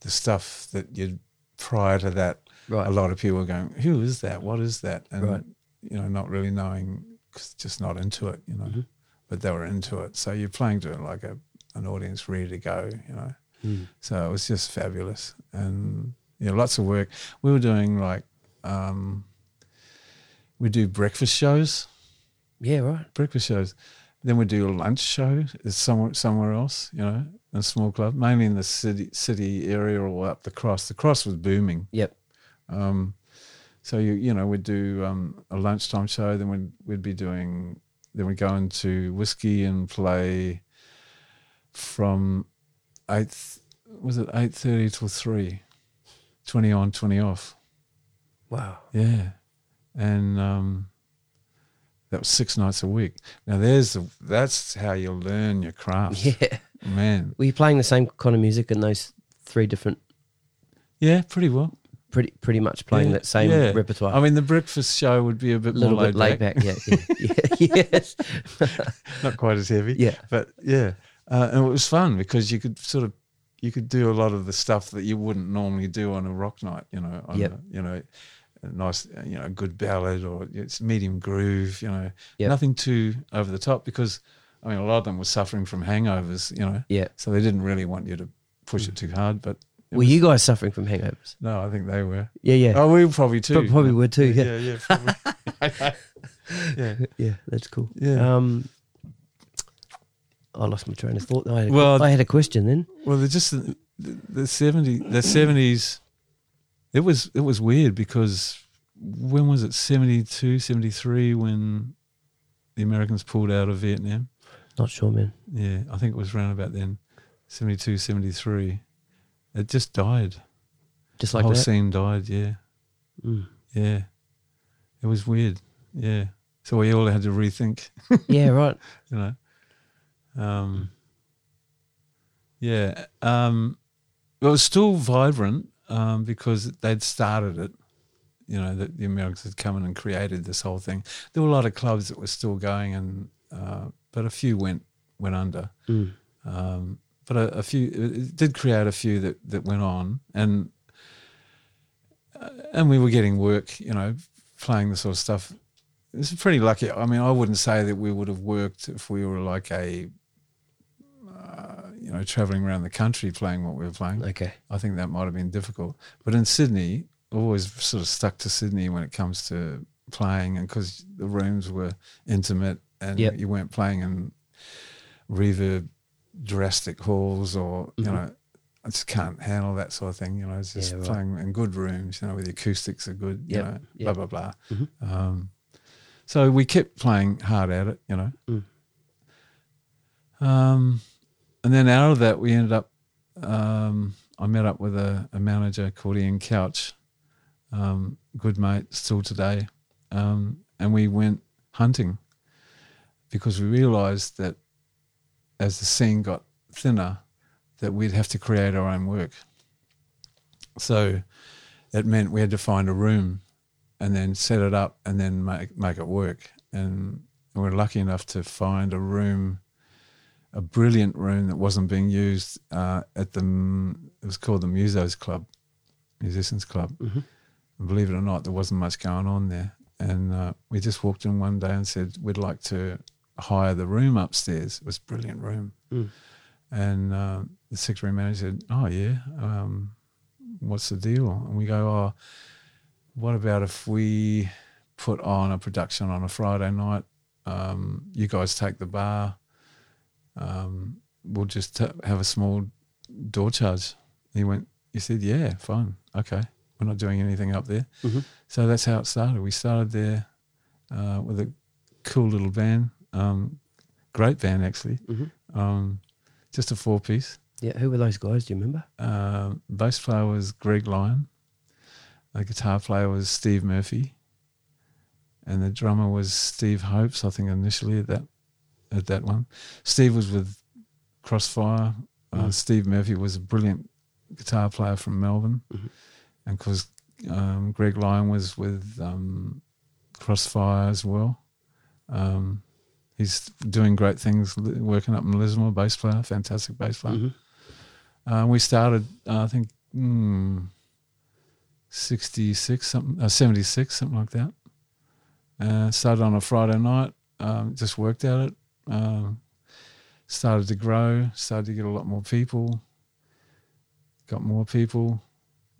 the stuff that you'd prior to that. Right. A lot of people were going, "Who is that? What is that?" And Right. you know, not really knowing, 'cause just not into it, you know. Mhm. But they were into it, so you're playing to like a an audience ready to go, you know. Mm. So it was just fabulous, and you know, lots of work. We were doing like um, we do breakfast shows, Yeah, right. breakfast shows. Then we do a lunch show somewhere somewhere else, you know, in a small club, mainly in the city city area or up the cross. The cross was booming. Yep. Um, so you you know we'd do um, a lunchtime show, then we'd we'd be doing then we'd go into whiskey and play from eight was it eight thirty till three, 20 on, twenty off. Wow. Yeah, and um, that was six nights a week. Now there's the, that's how you learn your craft, Yeah. man. Were you playing the same kind of music in those three different, Yeah, pretty well. pretty pretty much playing Yeah, that same yeah. repertoire? I mean, the breakfast show would be a bit a little more bit laid back. Yeah. yeah, yeah yes. not quite as heavy. yeah. but yeah, uh, and it was fun because you could sort of you could do a lot of the stuff that you wouldn't normally do on a rock night. You know, on Yep. a, you know, a nice you know good ballad or it's medium groove. You know, Yep. nothing too over the top because I mean a lot of them were suffering from hangovers. You know, Yeah. so they didn't really want you to push it too hard. But Were was- you guys suffering from hangovers? No, I think they were. Yeah, yeah. Oh, we probably too. Pro- probably were too, Yeah, yeah, probably. yeah. Yeah, that's cool. Yeah. Um, I lost my train of thought. I had a, Well- I had a question then. Well, they're just the, the, the 70, the seventies. It was it was weird because when was it 72, 73 when the Americans pulled out of Vietnam? Not sure, man. Yeah, I think it was around about then, 72, 73. It just died. Just like the whole that. scene died. Yeah, Mm. yeah. It was weird. Yeah. So we all had to rethink. Yeah, right. you know. Um, yeah, um, it was still vibrant um, because they'd started it. You know, the, the Americans had come in and created this whole thing. There were a lot of clubs that were still going, and uh, but a few went went under. Mm. Um, but a, a few it did create a few that, that went on, and uh, and we were getting work. You know, playing the sort of stuff. It's pretty lucky. I mean, I wouldn't say that we would have worked if we were like a, you know, traveling around the country playing what we were playing. Okay. I think that might have been difficult. But in Sydney, always sort of stuck to Sydney when it comes to playing, and because the rooms were intimate and Yep. you weren't playing in reverb drastic halls or you Mhm. know. I just can't handle that sort of thing, you know. It's just Yeah, right. playing in good rooms, you know, where the acoustics are good, you know, yep. blah blah blah. Mhm. Um, so we kept playing hard at it, you know. Mm. Um, and then out of that, we ended up. Um, I met up with a, a manager called Ian Couch, um, good mate still today, um, and we went hunting because we realised that as the scene got thinner, that we'd have to create our own work. So it meant we had to find a room and then set it up and then make make it work. And we were lucky enough to find a room, a brilliant room that wasn't being used uh, at the. It was called the Musos Club, Musicians Club. Mhm. And believe it or not, there wasn't much going on there. And uh, we just walked in one day and said we'd like to hire the room upstairs. It was a brilliant room. Mm. And uh, the secretary manager said, "Oh yeah, um, what's the deal?" And we go, "Oh." what about if we put on a production on a Friday night? Um, you guys take the bar. Um, we'll just t- have a small door charge. He went, he said, yeah, fine. Okay. We're not doing anything up there. Mhm. So that's how it started. We started there uh, with a cool little van, um, great van actually, Mhm. um, just a four piece. Yeah. Who were those guys? Do you remember? Uh, bass player was Greg Lyon. The guitar player was Steve Murphy, and the drummer was Steve Hopes. I think initially at that at that one, Steve was with Crossfire. Uh, Mm. Steve Murphy was a brilliant guitar player from Melbourne, Mhm. and because um, Greg Lyon was with um, Crossfire as well. Um, he's doing great things, working up in Lismore, bass player, fantastic bass player. Mhm. Uh, we started, uh, I think, mm, 66, something, uh, 76, something like that. Uh, started on a Friday night, um, just worked at it. Um, started to grow, started to get a lot more people, got more people.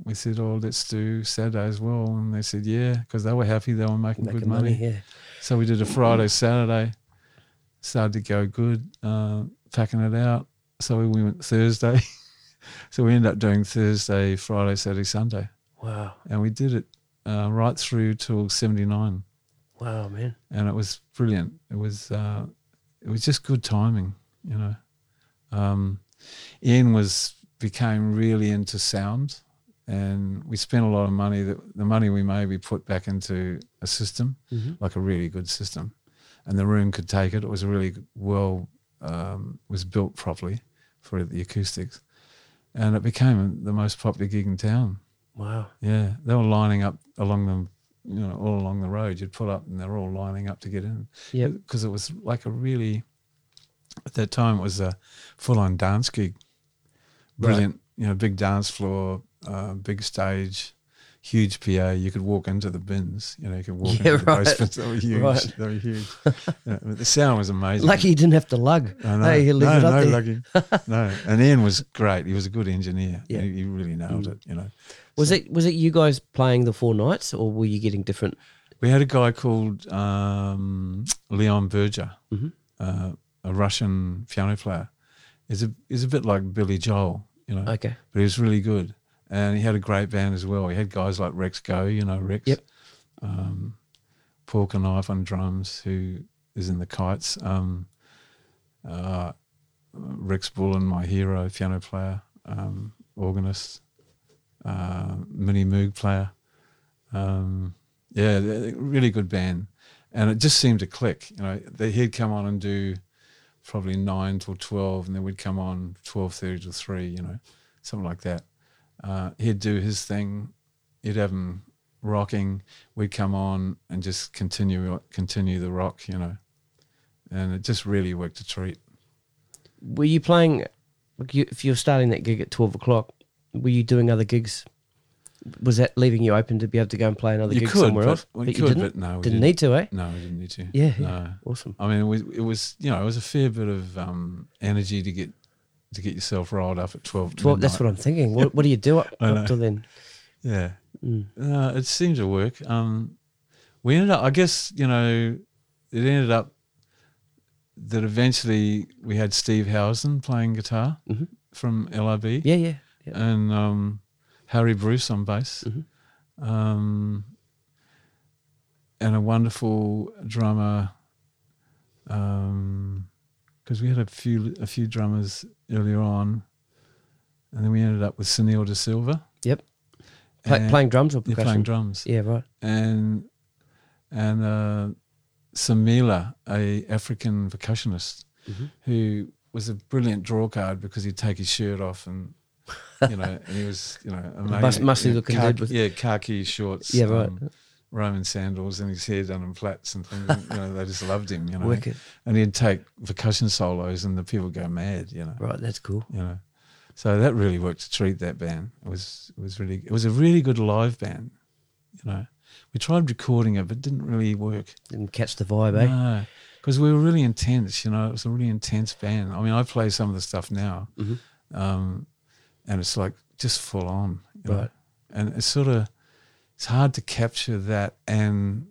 We said, oh, let's do Saturday as well. And they said, yeah, because they were happy, they were making, Making good money. money. Yeah. So we did a Friday, Saturday, started to go good, uh, packing it out. So we went Thursday. so we ended up doing Thursday, Friday, Saturday, Sunday. Wow. And we did it uh, right through till 79. Wow, man. And it was brilliant. It was, uh, it was just good timing, you know. Um, Ian was, became really into sound and we spent a lot of money that the money we made we put back into a system Mm-hmm. like a really good system, and the room could take it. It was really well um, was built properly for the acoustics, and it became the most popular gig in town. Wow. Yeah, they were lining up along the, you know, all along the road. You'd pull up, and they're all lining up to get in. Yeah. because it was like a really, at that time, it was a full-on dance gig. Brilliant, you know, big dance floor, uh, big stage, huge PA. You could walk into the bins. You know, you could walk Yeah, into the right. basements. They were huge. Right. They were huge. the sound was amazing. Lucky you didn't have to lug. I know. Hey, no, no, there. lucky. no. And Ian was great. He was a good engineer. Yeah. He, he really nailed Mm. it. You know, Was it was it you guys playing the four nights, or were you getting different? we had a guy called um, Leon Berger, Mhm. uh, a Russian piano player. He's a he's a bit like Billy Joel, you know, Okay. but he was really good. And he had a great band as well. He had guys like Rex Goh, you know Rex. Yep. Um, Paul Knife on drums, who is in the Kites. Um, uh, Rex Bullen, my hero, piano player, um, organist, uh, mini Moog player. Um, yeah, really good band, and it just seemed to click. You know, they, he'd come on and do probably nine till twelve, and then we'd come on twelve thirty to three. You know, something like that. Uh, he'd do his thing. He'd have him rocking. We'd come on and just continue continue the rock. You know, and it just really worked a treat. Were you playing? If you're starting that gig at twelve o'clock, were you doing other gigs? Was that leaving you open to be able to go and play another You gig could, somewhere but- else? well, But you could, didn't. but no, we didn't didn't. need to, eh? No, we didn't need to. Yeah, yeah. Awesome. I mean, it was, it was you know it was a fair bit of um, energy to get to get yourself rolled up at twelve. Twelve. That's what I'm thinking. What, what do you do up, up till then? Yeah, Mm. uh, it seemed to work. Um, we ended up, I guess, you know, it ended up that eventually we had Steve Housden playing guitar Mhm. from LRB Yeah, yeah, yeah. and um, Harry Bruce on bass, Mhm. um, and a wonderful drummer. Because we had a few a few drummers earlier on, and then we ended up with Sunil De Silva. Yep. Play, playing drums or percussion? playing drums, Yeah, right. and and uh, Samila, a African percussionist, Mhm. who was a brilliant draw card because he'd take his shirt off and you know, and he was you know amazing, Mus- muscly looking khaki, dude with- yeah khaki shorts, Yeah, right. um, Roman sandals, and his hair done in plaits and things. and, you know, they just loved him, you know. Wicked. And he'd take percussion solos, and the people go mad, you know Right, that's cool. you know. So that really worked to treat that band. It was it was really it was a really good live band, you know. We tried recording it, but it didn't really work. Didn't catch the vibe, eh? No, because we were really intense. You know, it was a really intense band. I mean, I play some of the stuff now, Mhm. um, and it's like just full on, you know. Right. And it's sort of it's hard to capture that and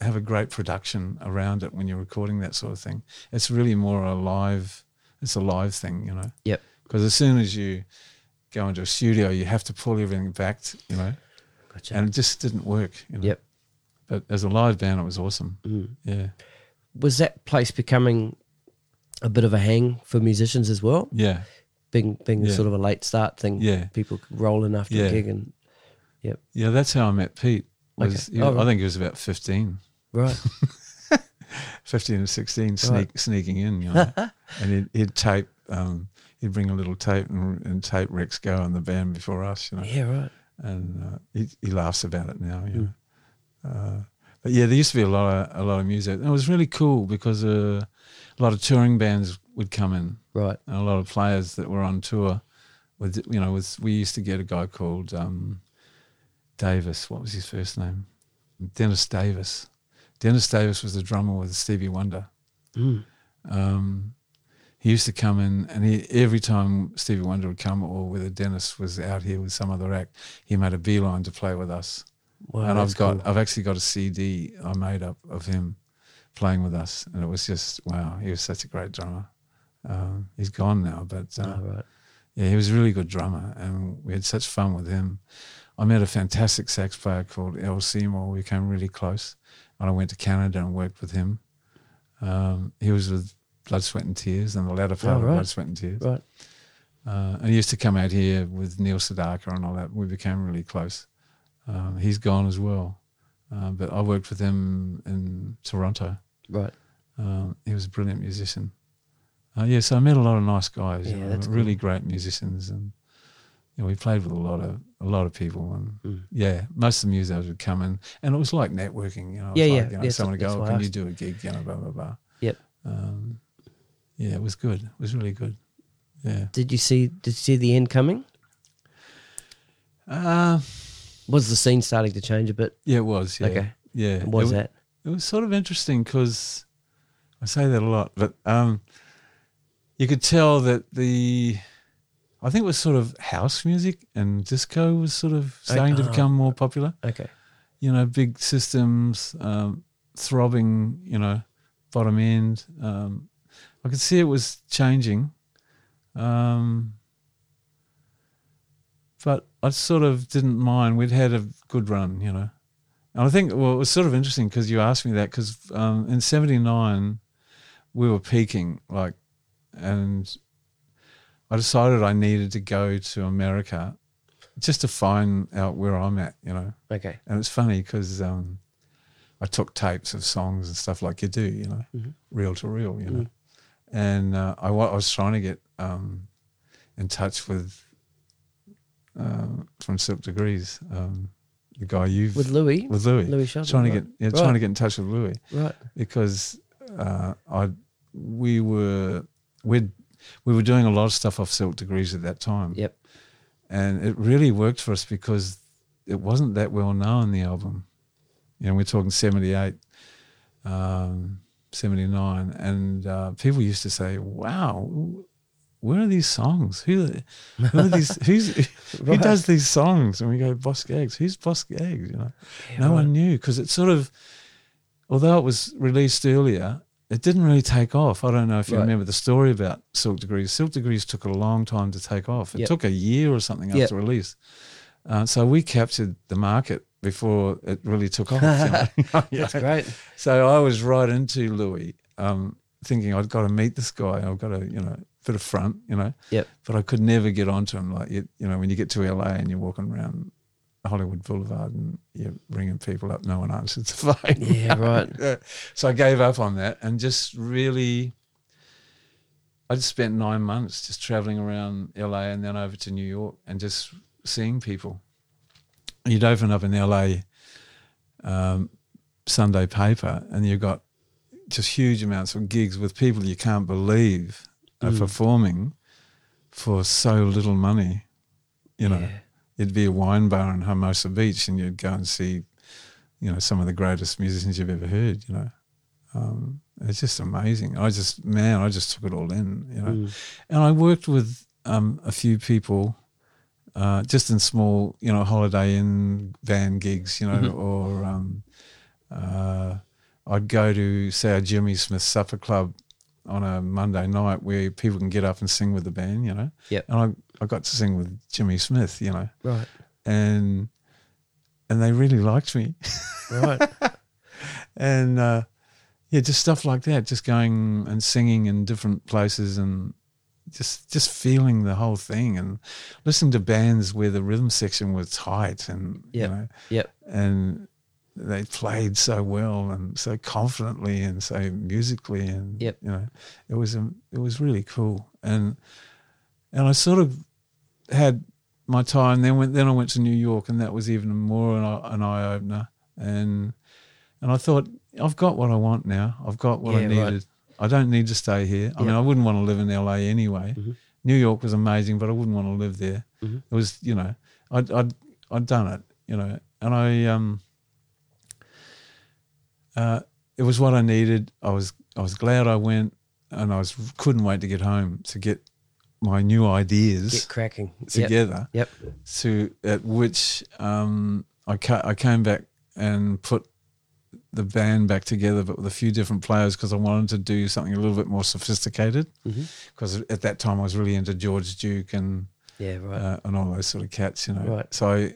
have a great production around it when you're recording that sort of thing. It's really more a live. It's a live thing, you know. Yep. Because as soon as you go into a studio, you have to pull everything back, t- you know, Gotcha. and it just didn't work. You know? Yep. But as a live band, it was awesome. Mm. Yeah. Was that place becoming a bit of a hang for musicians as well? Yeah. Being being Yeah. sort of a late start thing. Yeah. People could roll in after Yeah. a gig and Yeah. That's how I met Pete. Was Okay. he- Oh, right. I think he was about 15, right. 15 or 16, sneak, Right. sneaking in, you know. and he'd, he'd tape, um, he'd bring a little tape and, and tape Rex Goh in the band before us, you know. yeah, right. and uh, he, he laughs about it now. You Mm. know. Uh, but yeah, there used to be a lot of a lot of music, and it was really cool because uh, a lot of touring bands would come in, Right. and a lot of players that were on tour. With you know, with we used to get a guy called um, Davis. What was his first name? Dennis Davis. Dennis Davis was the drummer with Stevie Wonder. Mm. Um, he used to come in, and he every time Stevie Wonder would come, or whether Dennis was out here with some other act, he made a beeline to play with us. Wow, and I've got, cool. I've actually got a CD I made up of him playing with us, and it was just wow. He was such a great drummer. Um, he's gone now, but uh, Oh, right. yeah, he was a really good drummer, and we had such fun with him. I met a fantastic sax player called Earl Seymour. We became really close, and I went to Canada and worked with him. Um, he was with Blood, Sweat and Tears, and the latter part Oh, of right. Blood, Sweat and Tears. Right. Uh, and he used to come out here with Neil Sedaka and all that. We became really close. Um, he's gone as well, uh, but I worked with him in Toronto. Right. Um, he was a brilliant musician. Uh, yeah, so I met a lot of nice guys, you Yeah, know, that's really great musicians, and you know, we played with a lot of a lot of people, and Mm. yeah, most of the musos would come in, and it was like networking, you know. Yeah, like, yeah, You know, yeah, someone would go, oh, "Can you do a gig?" You know, blah blah blah. Yep. Um, yeah, it was good. It was really good. Yeah. Did you see? Did you see the end coming? Uh, Was the scene starting to change a bit? yeah, it was. Yeah. Okay. Yeah. And was it, that? It was sort of interesting because I say that a lot, but um, you could tell that the, I think it was sort of house music and disco was sort of starting to ah. become more popular. Okay. You know, big systems, um, throbbing, you know, bottom end. Um, I could see it was changing. Um, but I sort of didn't mind. We'd had a good run, you know. And I think, well, it was sort of interesting because you asked me that because um, in 79, we were peaking, like, and I decided I needed to go to America just to find out where I'm at, you know. Okay. And it's funny because um, I took tapes of songs and stuff like you do, you know, Mhm. reel to reel, you know. And uh, I, I was trying to get um, in touch with um, from Silk Degrees, um, the guy you've With Louie. with Louie, Louie Shelton. trying to right. get yeah, Right. trying to get in touch with Louie Right. because uh, I we were we we were doing a lot of stuff off Silk Degrees at that time. Yep. and it really worked for us because it wasn't that well known the album. You know, we're talking seventy eight, um, seventy nine, and uh, people used to say, "Wow." Where are these songs? Who, who are these? Who's who does these songs? And we go, Boz Scaggs. Who's Boz Scaggs? You know, Yeah, no right. one knew because it sort of, although it was released earlier, it didn't really take off. I don't know if you Right. remember the story about Silk Degrees. Silk Degrees took a long time to take off. It Yep. took a year or something Yep. after release. Uh, so we captured the market before it really took off. you know. That's great. So I was right into Louie, um, thinking I've got to meet this guy. I've got to, you know, bit of front, you know. Yep. But I could never get onto him. Like, you, you know, when you get to LA and you're walking around Hollywood Boulevard and you're ringing people up, no one answers the phone. Yeah, right. So I gave up on that and just really, I just spent nine months just traveling around LA and then over to New York and just seeing people. You'd open up an LA um, Sunday paper and you got just huge amounts of gigs with people you can't believe are Mm. performing for so little money. You know, Yeah. It'd be a wine bar in Hermosa Beach and you'd go and see, you know, some of the greatest musicians you've ever heard, you know. Um, it's just amazing. I just, man, I just took it all in, you know. Mm. And I worked with um, a few people uh, just in small, you know, holiday inn van gigs, you know, Mhm. or um, uh, I'd go to, say, a Jimmy Smith Supper Club on a Monday night where people can get up and sing with the band, you know. Yep. And I, got to sing with Jimmy Smith, you know, Right. and and they really liked me. Right. and uh, yeah, just stuff like that, just going and singing in different places and just just feeling the whole thing and listening to bands where the rhythm section was tight and Yep. you know Yep. and they played so well and so confidently and so musically and Yep. you know it was um, it was really cool and and I sort of had my time then went then I went to New York and that was even more an, eye- an eye opener and and I thought I've got what I want now I've got what I Yeah, right. needed I don't need to stay here I mean I wouldn't want to live in LA anyway Mhm. New York was amazing but I wouldn't want to live there Mhm. it was you know I'd, I'd I'd done it you know and I um uh, it was what I needed. I was I was glad I went, and I was couldn't wait to get home to get my new ideas Get cracking. Together. Yep. To at which um, I ca- I came back and put the band back together, but with a few different players because I wanted to do something a little bit more sophisticated. Because at that time I was really into George Duke and Yeah. Right. uh, and all those sort of cats, you know. Right. So I,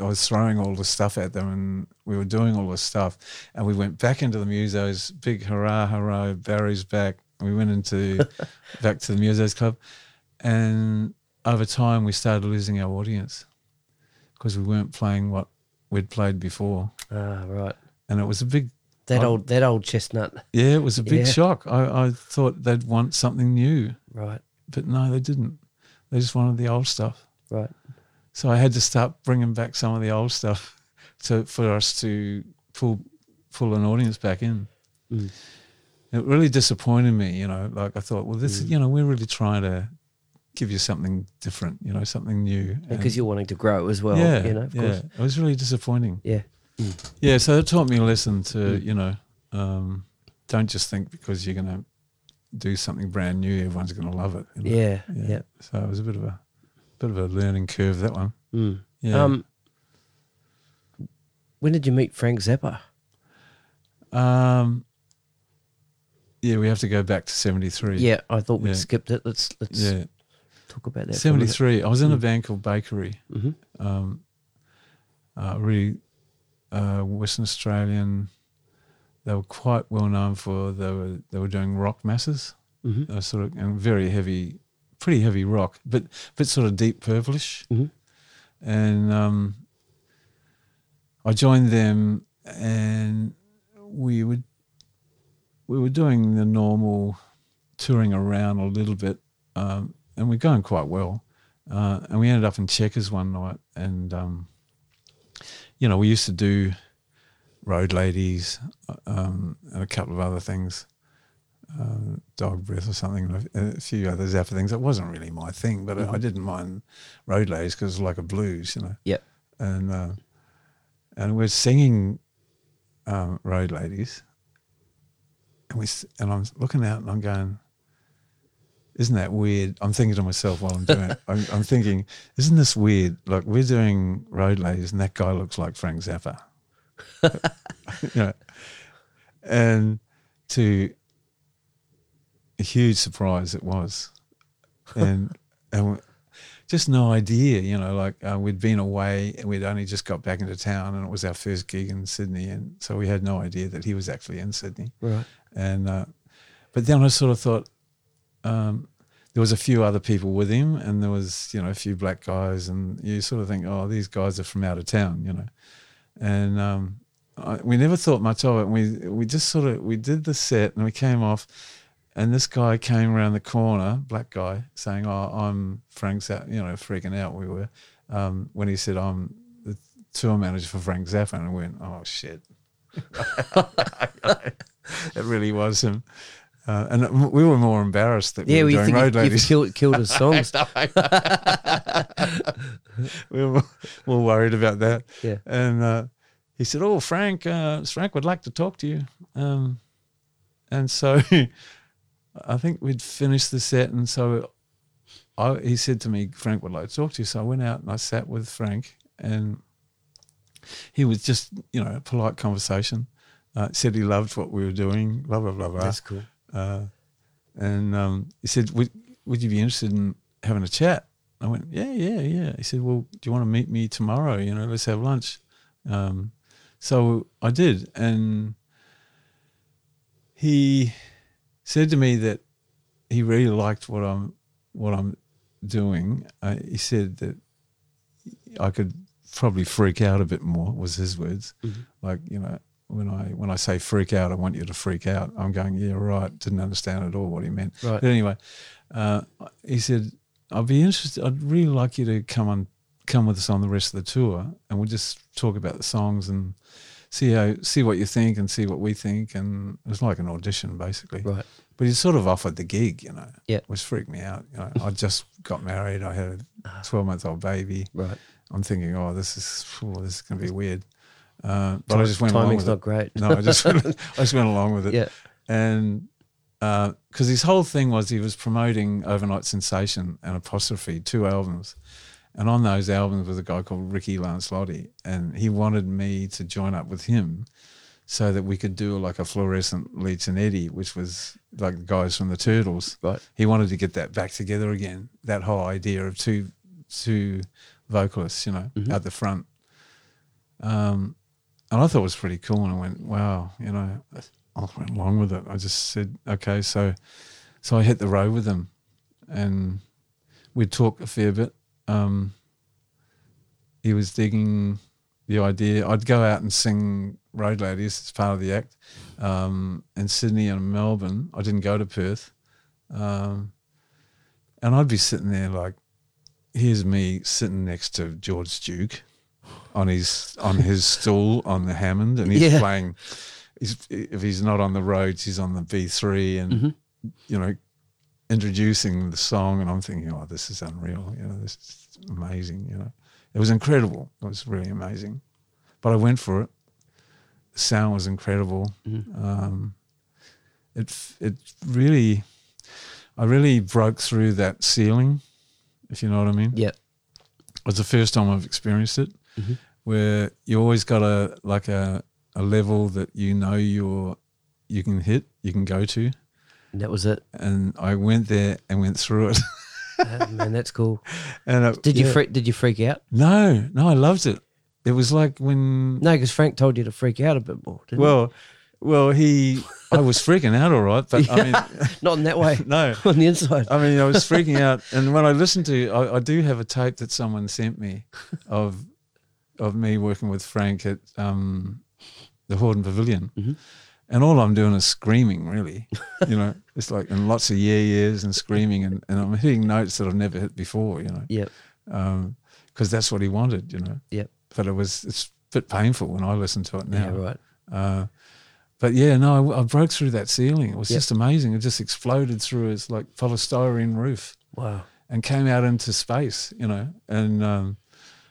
I was throwing all the stuff at them, and we were doing all this stuff, and we went back into the musos. Big hurrah, hurrah! Barry's back. We went into back to the musos club, and over time we started losing our audience because we weren't playing what we'd played before, ah. Right. and it was a big. That I- old. That old chestnut. Yeah, it was a big Yeah. shock. I, I thought they'd want something new, Right. but no, they didn't. They just wanted the old stuff. Right. So I had to start bringing back some of the old stuff to for us to pull pull an audience back in. Mm. It really disappointed me, you know. Like I thought, well, this Mm. you know we're really trying to give you something different, you know, something new. Because And- you're wanting to grow as well. yeah, You know. Of yeah, course. it was really disappointing. Yeah. Yeah, so it taught me a lesson to Mm. you know, um, don't just think because you're going to do something brand new, everyone's going to love it. you know. Yeah. Yeah. So it was a bit of a bit of a learning curve that one. Mm. Yeah. Um. When did you meet Frank Zappa? Um, yeah, we have to go back to seventy three. Yeah, I thought we Yeah. skipped it. Let's let's yeah, talk about that. seventy three. I was in a Mm. band called Bakery. Mm-hmm. Um, uh, really uh, Western Australian. They were quite well known for they were they were doing rock masses, hmm uh, sort of and very heavy, pretty heavy rock, but but sort of deep purplish. Mhm. And um, I joined them, and we would we were doing the normal touring around a little bit, um, and we're going quite well. Uh, and we ended up in Checkers one night, and um, you know we used to do road ladies uh, um, and a couple of other things, uh, dog breath or something, a few other Zappa things. It wasn't really my thing, but I, I didn't mind road ladies because it was like a blues, you know. Yep. And uh, and we're singing um, road ladies, and we and I'm looking out and I'm going, isn't that weird? I'm thinking to myself while I'm doing it. I'm, I'm thinking, isn't this weird? Like we're doing road ladies, and that guy looks like Frank Zappa. you know, and to a huge surprise it was, and and just no idea. You know, like uh, we'd been away and we'd only just got back into town, and it was our first gig in Sydney, and so we had no idea that he was actually in Sydney. Right. And uh, but then I sort of thought um, there was a few other people with him, and there was you know a few black guys, and you sort of think, oh, these guys are from out of town, you know. And um, I, we never thought much of it. We we just sort of we did the set, and we came off, and this guy came around the corner, black guy, saying, "Oh, I'm Frank's out," you know, freaking out. We were um, when he said, "I'm the tour manager for Frank Zappa," and I went, "Oh shit." it really was him. Uh, and we were more embarrassed that we we were doing Road Ladies. killed, killed his songs. we were more, more worried about that. Yeah. And uh, he said, "Oh, Frank, uh, Frank would like to talk to you." Um, and so I think we'd finished the set, and so I, he said to me, "Frank would like to talk to you." So I went out and I sat with Frank, and he was just, you know, a polite conversation. Uh, said he loved what we were doing, blah blah blah blah. That's cool. Uh, and um, he said, would, would you be interested in having a chat? I went, yeah, yeah, yeah. He said, well, do you want to meet me tomorrow? You know, let's have lunch. Um, so I did. And he said to me that he really liked what I'm, what I'm doing. Uh, he said that I could probably freak out a bit more was his words. Mhm. Like, you know, when I when I say freak out, I want you to freak out. I'm going, yeah, right. Didn't understand at all what he meant. Right. But anyway, uh, he said, I'd be interested. I'd really like you to come on, come with us on the rest of the tour, and we'll just talk about the songs and see how see what you think and see what we think. And it was like an audition basically. Right. But he sort of offered the gig, you know. Yeah. Which freaked me out. You know, I just got married. I had a 12 month old baby. Right. I'm thinking, oh, this is oh, this is going to be weird. Uh, but I just went along Timing's with not it. great. No, I just went, I just went along with it. Yeah. And because his whole thing was he was promoting Over-Nite Sensation and Apostrophe, two albums. And on those albums was a guy called Ricky Lancelotti. And he wanted me to join up with him so that we could do like a Phlorescent Leech and Eddie, which was like the guys from the Turtles. Right. He wanted to get that back together again, that whole idea of two two vocalists, you know, Mhm. at the front. Um, and I thought it was pretty cool. And I went, wow, you know, I went along with it. I just said, okay, so so I hit the road with him, and we'd talk a fair bit. Um, he was digging the idea. I'd go out and sing Road Ladies as part of the act um, in Sydney and Melbourne. I didn't go to Perth, um, and I'd be sitting there like, here's me sitting next to George Duke on his on his stool on the Hammond, and he's Yeah. playing. He's, if he's not on the Rhodes, he's on the B three, and Mhm. you know, introducing the song, and I'm thinking, oh, this is unreal. You know, this is amazing. You know, it was incredible. It was really amazing. But I went for it. The sound was incredible. Mhm. Um, it it really, I really broke through that ceiling, if you know what I mean. Yeah. It was the first time I've experienced it, Mhm. where you always got a like a a level that you know you're you can hit, you can go to, And that was it. and I went there and went through it. Uh, man, that's cool. and Did you yeah. freak? Did you freak out? No, no, I loved it. it was like when No, because Frank told you to freak out a bit more. Didn't well, well, he I was freaking out all right, but I mean, not in that way. no, on the inside. I mean, I was freaking out, and when I listened to, I, I do have a tape that someone sent me of of me working with Frank at um, the Hordern Pavilion, Mhm. and all I'm doing is screaming. Really, you know, it's like and lots of yeah yeahs and screaming, and, and I'm hitting notes that I've never hit before. You know, Yep. because that's what he wanted. You know, Yep. but it was it's a bit painful when I listen to it now. Yeah. Right. Uh, but yeah, no, I, I broke through that ceiling. It was Yep. just amazing. It just exploded through its like polystyrene roof Wow. and came out into space, you know. And um,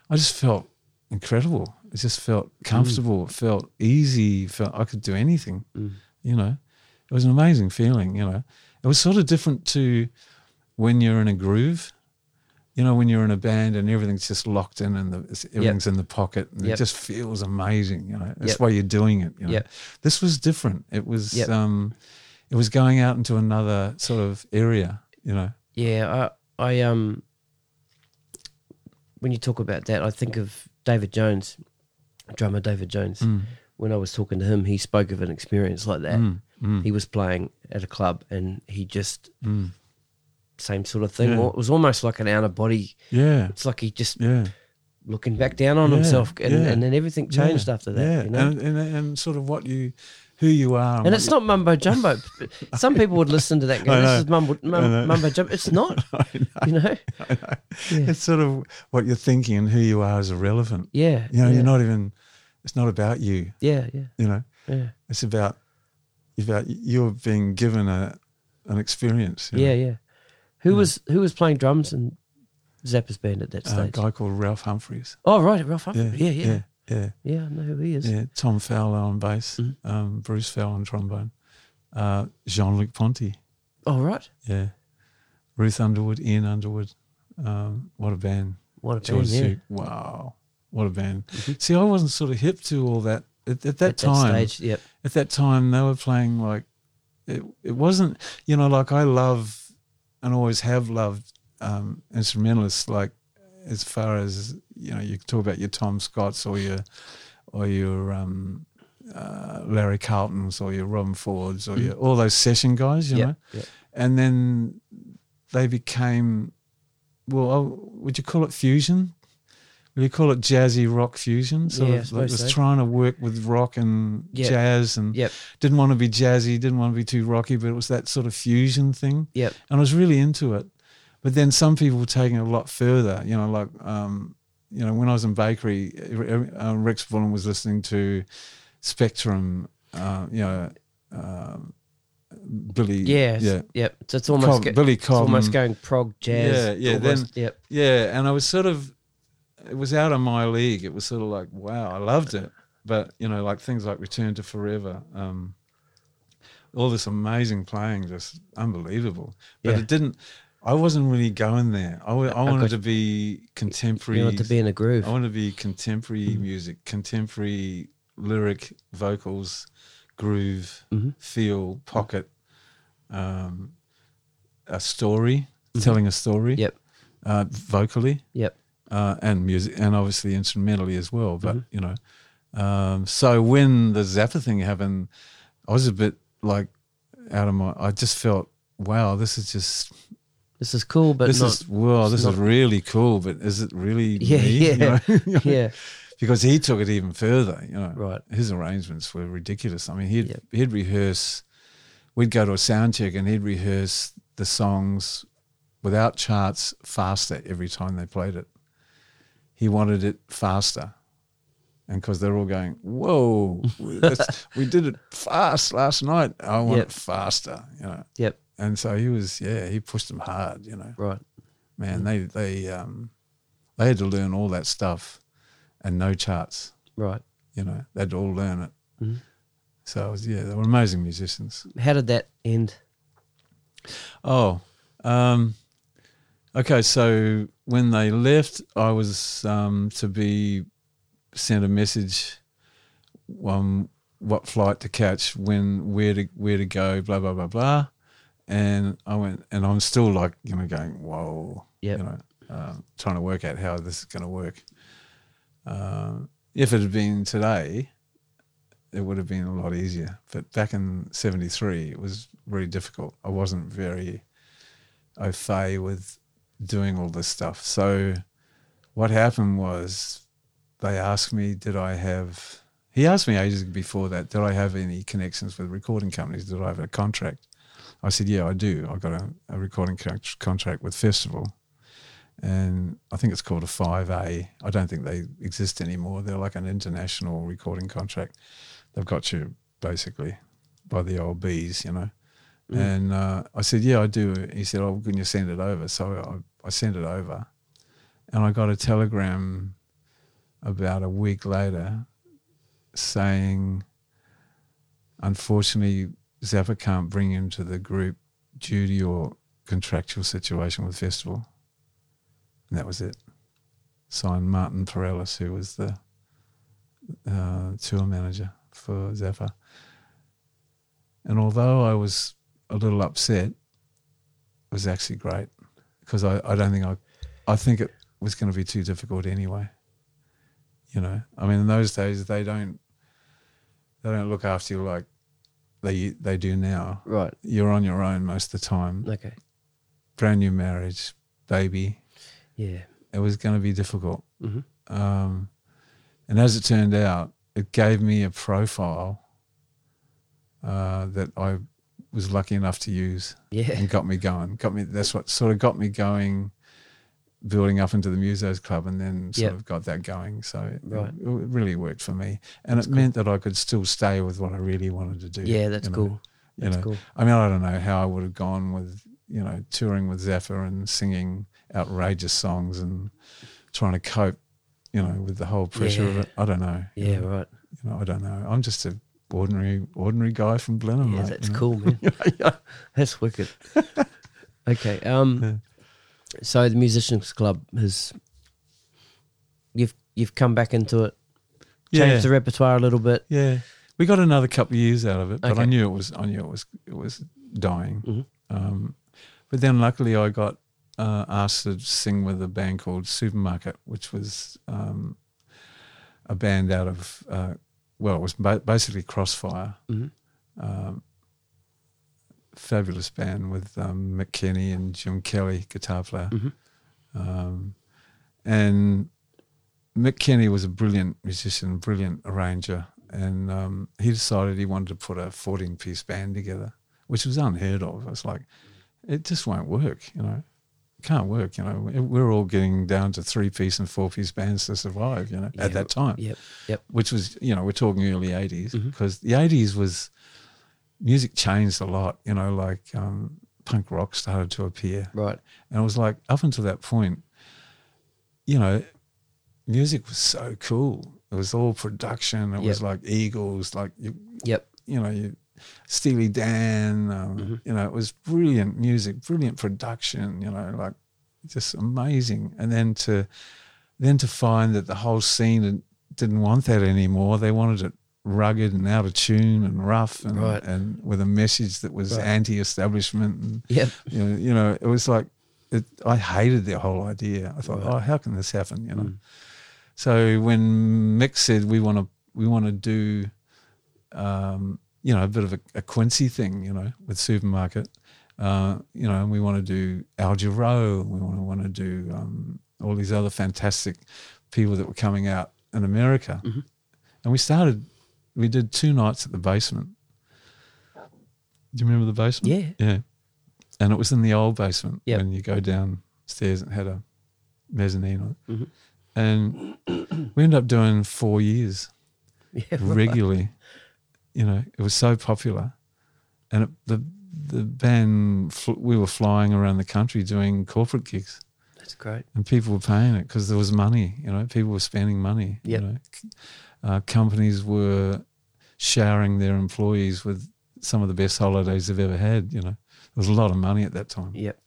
I just felt incredible. It just felt comfortable. It felt easy. Felt I could do anything, Mm. you know. It was an amazing feeling, you know. It was sort of different to when you're in a groove. You know, when you're in a band and everything's just locked in and the, everything's in the pocket and Yep. it just feels amazing, you know. That's Yep. why you're doing it, you know. Yep. This was different. It was Yep. um it was going out into another sort of area, you know. Yeah. I. I um. When you talk about that, I think of David Jones, drummer David Jones. Mm. When I was talking to him, he spoke of an experience like that. Mm, mm, He was playing at a club, and he just mm. same sort of thing. Yeah. It was almost like an out of body. Yeah. It's like he just Yeah. looking back down on Yeah, himself, and, and then everything changed after that. Yeah. You know? and, and and sort of what you who you are. And what it's not mumbo jumbo. Some people would listen to that and go, "This is mumbo, mum, mumbo jumbo." It's not, know, you know. Know. It's sort of what you're thinking and who you are is irrelevant. Yeah, You know, yeah, you're not even. It's not about you. Yeah, yeah, You know, yeah, it's about about you're being given a an experience. yeah, know. yeah. Who was who was playing drums in Zappa's band at that stage? A guy called Ralph Humphreys. oh, right, Ralph Yeah, Humphrey. Yeah, yeah, yeah. Yeah, yeah. I know who he is. Yeah, Tom Fowler on bass, Mhm. um, Bruce Fowler on trombone, uh, Jean Luc Ponty. Oh, right. Yeah, Ruth Underwood, Ian Underwood. Um, what a band! What a George band, yeah. Duke. Wow, what a band! See, I wasn't sort of hip to all that at, at that At time. that stage, yep. At that time, they were playing like it. It wasn't, you know, like I love and always have loved um, instrumentalists. Like as far as you know, you talk about your Tom Scotts or your or your um, uh, Larry Carltons or your Robben Fords or your, all those session guys, you know Yep, yep. and then they became well oh, would you call it fusion would you call it jazzy rock fusion sort Yeah, of like was so. trying to work with rock and Yep. jazz and Yep, didn't want to be jazzy didn't want to be too rocky but it was that sort of fusion thing yep. and I was really into it. But then some people were taking it a lot further. You know, like um, you know, when I was in bakery, uh, Rex Bullen was listening to Spectrum. Uh, you know, um, Billy. Yeah, yeah, yep. So it's almost Cobb, go- Billy Cobham. almost going prog jazz. Yeah, yeah, almost, yep. Yeah, and I was sort of, it was out of my league. It was sort of like, wow, I loved it. But you know, like things like Return to Forever, um, all this amazing playing, just unbelievable. But Yeah. it didn't. I wasn't really going there. I, I I wanted got- to be contemporary. You want to be in a groove. I wanted to be contemporary Mm-hmm. music, contemporary lyric, vocals, groove, Mhm. feel, pocket, um, a story, telling a story Mm-hmm. Yep, uh, vocally yep. uh, and music, and obviously instrumentally as well. But Mm-hmm. you know, um, so when the Zappa thing happened, I was a bit like out of my. I just felt, wow, this is just This is cool, but this not. is wow, this not- is really cool. But is it really Yeah, me? You yeah. know? yeah, because he took it even further. You know, Right. His arrangements were ridiculous. I mean, he'd Yep. he'd rehearse. We'd go to a sound check and he'd rehearse the songs without charts faster every time they played it. He wanted it faster, and because they're all going, "Whoa, we did it fast last night. I want Yep. it faster," you know. yep. And so he was, yeah, he pushed them hard, you know Right. man, they they um they had to learn all that stuff and no charts. Right. You know, they had to all learn it. Mhm. So it was yeah, they were amazing musicians. How did that end? Oh, um, okay. So when they left, I was um, to be sent a message, um, what flight to catch, when, where to where to go, blah blah blah blah, and I went, and I'm still like you know going whoa, Yep. you know, um, trying to work out how this is going to work. Um, if it had been today, it would have been a lot easier. But back in '73, it was really difficult. I wasn't very au fait with doing all this stuff. So what happened was they asked me, did I have? He asked me ages before that, did I have any connections with recording companies? Did I have a contract? I said, yeah, I do. I got a, a recording con- contract with Festival, and I think it's called a Five A. I don't think they exist anymore. They're like an international recording contract. They've got you basically by the old bees, you know. Mm. And uh, I said, yeah, I do. He said, oh, can you send it over? So I, I sent it over, and I got a telegram about a week later saying, unfortunately, Zappa can't bring him to the group due to your contractual situation with Festival. And that was it. Signed Martin Perellis, who was the uh, tour manager for Zappa. And although I was a little upset, it was actually great because I, I don't think I, I think it was going to be too difficult anyway. You know, I mean, in those days they don't, they don't look after you like they they do now. Right. You're on your own most of the time. Okay. Brand new marriage, baby. Yeah. It was going to be difficult. Mhm. Um, and as it turned out, it gave me a profile uh, that I was lucky enough to use Yeah. and got me going. Got me. That's what sort of got me going, building up into the Musos Club, and then sort Yep. of got that going. So it, Right. it really worked for me, and That's it cool. meant that I could still stay with what I really wanted to do. Yeah, that's you know. cool. You That's know, cool. I mean, I don't know how I would have gone with you know touring with Zappa and singing outrageous songs and trying to cope, you know, with the whole pressure of it. I don't know. you Yeah, know. right. You know, I don't know. I'm just a ordinary ordinary guy from Blenheim. Yeah, mate, that's you know. cool, man. That's wicked. okay. Um. So the musicians club has you've you've come back into it, changed Yeah. the repertoire a little bit. Yeah, we got another couple of years out of it, but I knew it was I knew it was it was dying. Mhm. Um, but then luckily I got uh, asked to sing with a band called Supermarket, which was um, a band out of uh, well, it was ba- basically Crossfire. Mhm. Um, fabulous band with um, Mick Kenny and Jim Kelly, guitar player. Mhm. Um, and Mick Kenny was a brilliant musician, brilliant arranger, and um, he decided he wanted to put a 14 piece band together, which was unheard of. It was like, it just won't work, you know. It can't work, you know. We're all getting down to three piece and four piece bands to survive, you know, Yeah, at that time, Yep. Yep. which was, you know, we're talking early 80s Mhm. because the 80s was music changed a lot, you know, like um, punk rock started to appear. Right. And it was like up until that point, you know, music was so cool. It was all production. It was like Eagles, like you, Yep. you know, you, Steely Dan. Um, Mhm. You know, it was brilliant music, brilliant production. You know, like just amazing. And then to then to find that the whole scene didn't want that anymore. They wanted it rugged and out of tune and rough and Right. and with a message that was Right. anti-establishment and Yep. you know, you know, it was like it, I hated the whole idea. I thought, Right. oh, how can this happen? You know. Mm. So when Mick said we want to we want to do, um, you know, a bit of a, a Quincy thing, you know, with supermarket, uh, you know, and we want to do Al Jarreau, we want to want to do um, all these other fantastic people that were coming out in America, Mhm. and we started. We did two nights at the basement. Do you remember the basement? Yeah. Yeah. And it was in the old basement Yep. when you go downstairs and had a mezzanine on it. Mhm. And we ended up doing four years Yeah. right. regularly. You know, it was so popular. And it, the the band, we were flying around the country doing corporate gigs That's great. and people were paying it because there was money, you know, people were spending money. Yep. You know, uh, companies were showering their employees with some of the best holidays they've ever had. You know, there was a lot of money at that time, Yep.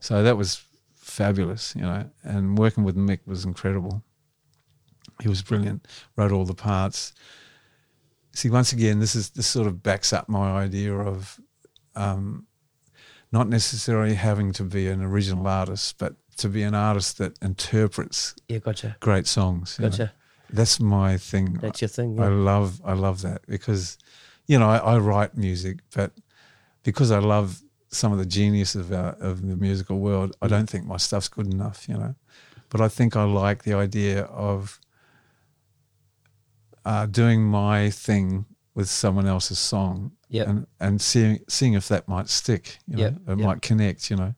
so that was fabulous. You know, and working with Mick was incredible. He was brilliant. Wrote all the parts. See, once again, this is this sort of backs up my idea of um, not necessarily having to be an original artist, but to be an artist that interprets Yeah. Gotcha. great songs. you know. That's my thing. That's your thing. I love I love that because you know I, I write music, but because I love some of the genius of our, of the musical world, I don't think my stuff's good enough. You know, but I think I like the idea of uh, doing my thing with someone else's song, Yep. and and seeing seeing if that might stick. You know, Yep, it yep. might connect. You know,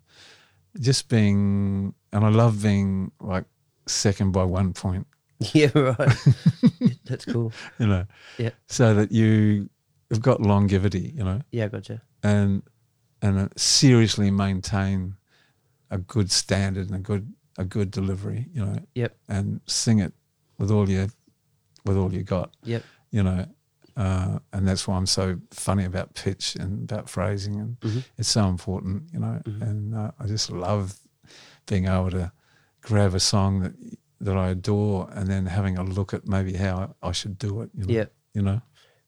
just being and I love being like second by one point. Yeah, right. That's cool. You know, Yeah. so that you have got longevity, you know, Yeah, gotcha. and and seriously maintain a good standard and a good a good delivery, you know, Yep. and sing it with all you with all you got, Yep. you know, uh, and that's why I'm so funny about pitch and about phrasing, and Mhm. it's so important, you know, Mhm. and uh, I just love being able to grab a song that that I adore and then having a look at maybe how I should do it, you know, Yeah. you know.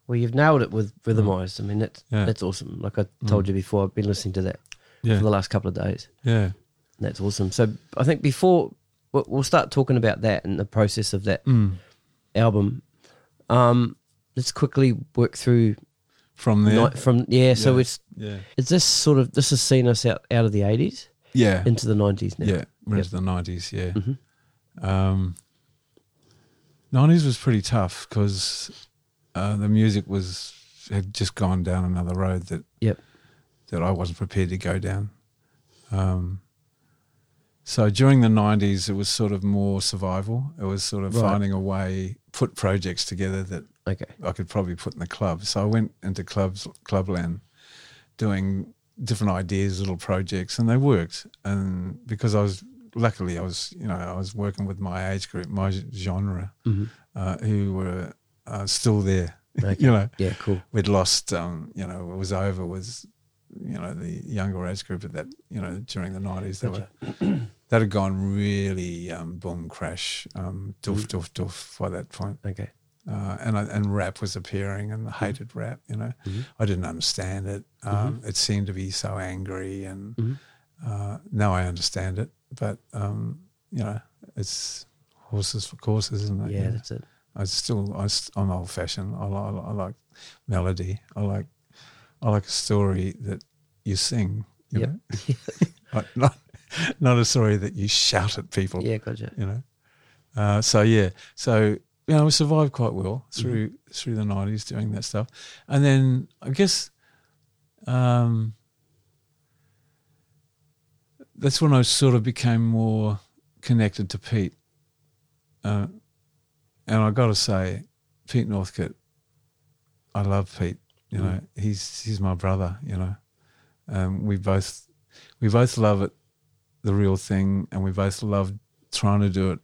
Well, you've nailed it with rhythmized. I mean, that's Mm. Yeah. that's awesome. Like I told Mm. you before, I've been listening to that Yeah. for the last couple of days. Yeah. That's awesome. So I think before we'll start talking about that and the process of that Mm. album. Um, let's quickly work through From there. ni- from yeah. So it's yeah. is this sort of this has seen us out out of the eighties Yeah. into the nineties now. yeah. We're Yep. into the nineties. Yeah. Mhm. Um, nineties was pretty tough because uh, the music was had just gone down another road that Yep. that I wasn't prepared to go down. Um, so during the nineties, it was sort of more survival. It was sort of Right. finding a way, put projects together that Okay. I could probably put in the club. So I went into clubs, clubland, doing different ideas, little projects, and they worked. And because I was luckily, I was you know I was working with my age group, my genre, Mhm. uh, who were uh, still there. Okay. you know, Yeah. Cool. we'd lost. Um, you know, it was over was You know, the younger age group at that. You know, during the nineties, they were that had gone really um, boom crash, um, doof doof doof by that point Okay. uh, and I, and rap was appearing, and I hated rap. You know, Mhm. I didn't understand it. Um, It seemed to be so angry, and Mhm. uh, now I understand it. But um, you know, it's horses for courses, isn't it? Yeah, know? that's it. I still, I, I'm old fashioned. I, I like melody. I like, I like a story that you sing. You Yep. know, Like, not not a story that you shout at people Yeah, gotcha. you know. Uh, so yeah, so you know, we survived quite well through through the nineties doing that stuff, and then I guess um, that's when I sort of became more connected to Pete, uh, and I got to say, Pete Northcote, I love Pete. You know, he's he's my brother. You know, um, we both we both love it, the real thing, and we both love trying to do it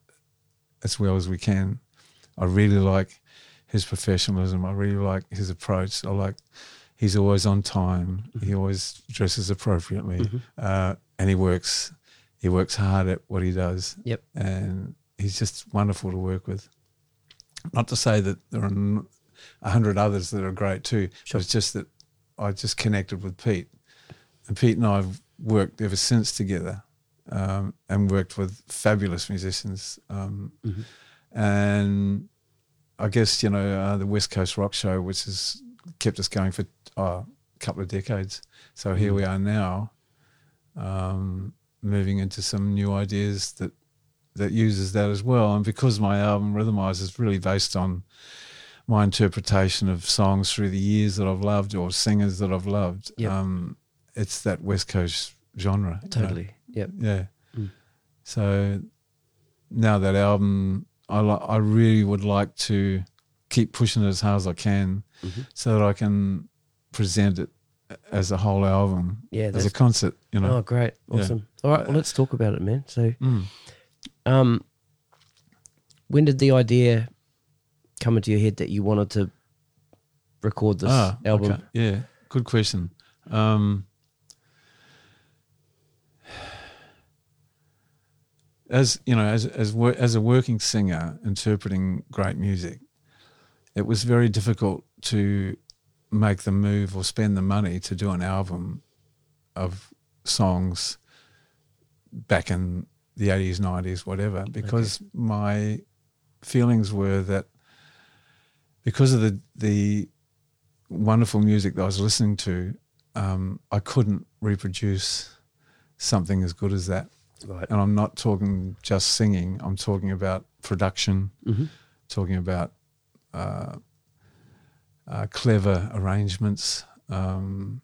as well as we can. I really like his professionalism. I really like his approach. I like he's always on time. He always dresses appropriately, uh, and he works. He works hard at what he does. Yep. and he's just wonderful to work with. Not to say that there are a hundred others that are great too. Sure. It's just that I just connected with Pete, and Pete and I have worked ever since together, um, and worked with fabulous musicians. Um, Mhm. And I guess you know uh, the West Coast Rock Show, which has kept us going for uh, a couple of decades. So here we are now, um, moving into some new ideas that that uses that as well. And because my album Rhythmize is really based on my interpretation of songs through the years that I've loved or singers that I've loved, Yep. um, it's that West Coast genre. you know. Totally. Yep. Yeah. Mm. So now that album, I li- I really would like to keep pushing it as hard as I can, Mhm. so that I can present it as a whole album, Yeah. as a concert. You know. oh, great. Yeah. Awesome. All right. Well, let's talk about it, man. So, Mm. um, when did the idea come into your head that you wanted to record this Ah, album? okay. Yeah, good question. Um, as you know, as as as a working singer interpreting great music, it was very difficult to make the move or spend the money to do an album of songs back in the eighties, nineties, whatever, because my feelings were that because of the the wonderful music that I was listening to, um, I couldn't reproduce something as good as that. Right. And I'm not talking just singing. I'm talking about production, Mm-hmm. talking about uh, uh, clever arrangements, um,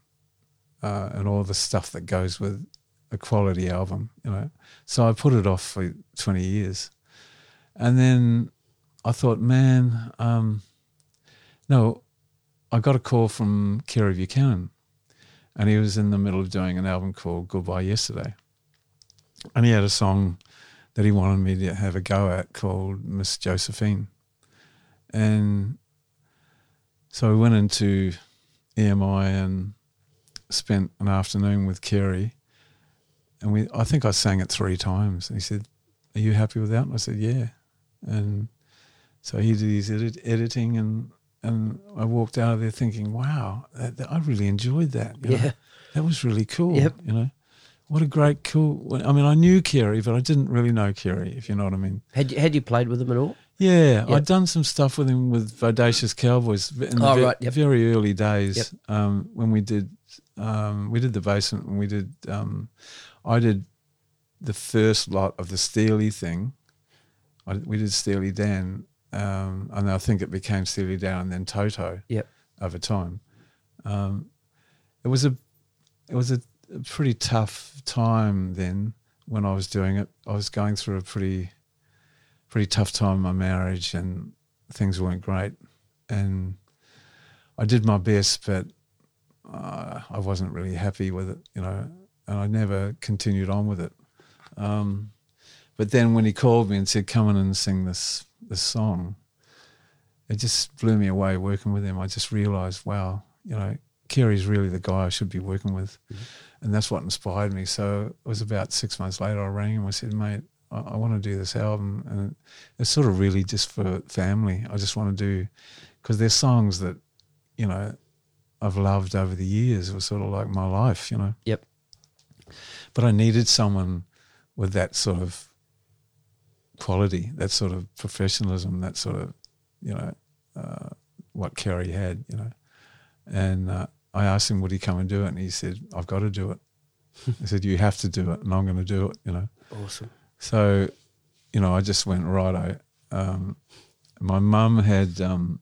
uh, and all the stuff that goes with a quality album. You know, so I put it off for 20 years, and then I thought, man, um, no, I got a call from Kere Buchanan, and he was in the middle of doing an album called Goodbye Yesterday, and he had a song that he wanted me to have a go at called Miss Josephine, and so we went into EMI and spent an afternoon with Kere, and we I think I sang it three times, and he said, "Are you happy with that?" And I said, "Yeah," and so he did his edit- editing and. And I walked out of there thinking, "Wow, that, that- I really enjoyed that. you know. Yeah. that was really cool. Yep. You know, what a great cool. I mean, I knew Kere, but I didn't really know Kere, if you know what I mean. Had you, had you played with them at all? Yeah, Yep. I'd done some stuff with him with Bodacious Cowboys in the Oh, ve- right, yep. very early days Yep. um, when we did um, we did the basement and we did um, I did the first lot of the Steely thing. I, we did Steely Dan, um, and I think it became Steely Dan and then Toto Yep. over time. Um, it was a it was a, a pretty tough time then when I was doing it. I was going through a pretty pretty tough time in my marriage and things weren't great. And I did my best, but uh, I wasn't really happy with it, you know, and I never continued on with it. Um, but then when he called me and said, "Come in and sing this this song," it just blew me away working with him. I just realised, wow, you know, Kere's really the guy I should be working with, and that's what inspired me. So it was about six months later. I rang him. I said, "Mate, I, I want to do this album," and it's sort of really just for family. I just want to do because there's songs that you know I've loved over the years. It was sort of like my life, you know. Yep. But I needed someone with that sort of quality, that sort of professionalism, that sort of, you know, uh, what Kere had, you know. And uh, I asked him, would he come and do it? And he said, I've got to do it. he said, you have to do it, and I'm going to do it, you know. Awesome. So, you know, I just went righto. Um, my mum had um,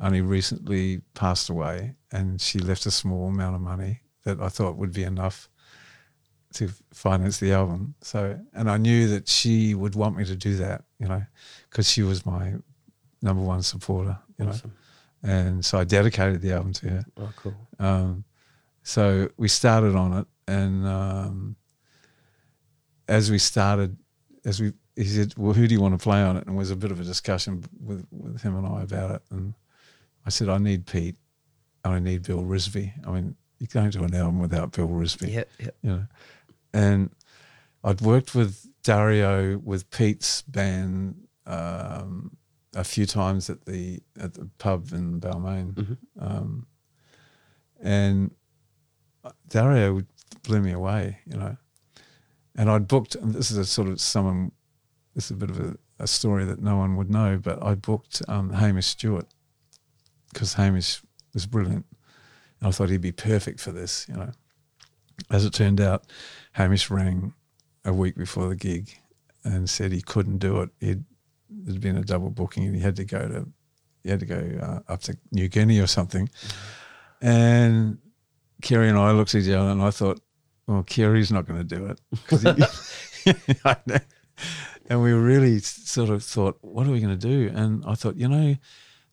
only recently passed away, and she left a small amount of money that I thought would be enough to finance the album. So, and I knew that she would want me to do that, you know, because she was my number one supporter, you know. Awesome. And so I dedicated the album to her. Oh, cool. Um, so we started on it, and um, as we started, as we he said, "Well, who do you want to play on it?" And there was a bit of a discussion with with him and I about it. And I said, "I need Pete, and I need Bill Risby. I mean, you can't do an album without Bill Risby, Yep. Yep. you know." And I'd worked with Dario with Pete's band um, a few times at the at the pub in Balmain, Mhm. um, and Dario blew me away, you know. And I'd booked. And this is a sort of someone. This is a bit of a, a story that no one would know, but I booked um, Hamish Stewart because Hamish was brilliant, and I thought he'd be perfect for this, you know. As it turned out, Hamish rang a week before the gig and said he couldn't do it. He'd there'd been a double booking and he had to go to he had to go uh, up to New Guinea or something. And Kere and I looked at each other and I thought, well, Kere's not going to do it. he- and we really sort of thought, what are we going to do? And I thought, you know,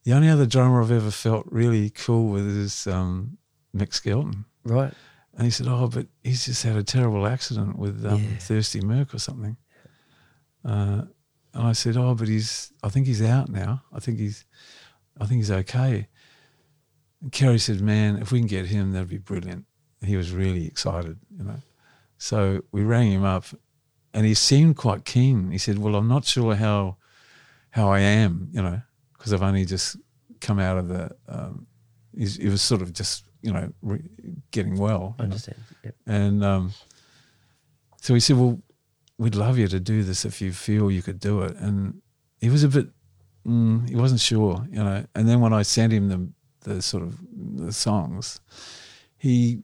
the only other drummer I've ever felt really cool with is um, Mick Skelton. Right. And he said, "Oh, but he's just had a terrible accident with um, Yeah. Thirsty Merc or something." Uh, and I said, "Oh, but he's. I think he's out now. I think he's. I think he's okay." And Kere said, "Man, if we can get him, that'd be brilliant." He was really excited, you know. So we rang him up, and he seemed quite keen. He said, "Well, I'm not sure how how I am, you know, because I've only just come out of the. Um, he's, he was sort of just, you know, re- getting well. I understand. Yep. And um, so he said, "Well, we'd love you to do this if you feel you could do it." And he was a bit, mm, he wasn't sure, you know. And then when I sent him the the sort of the songs, he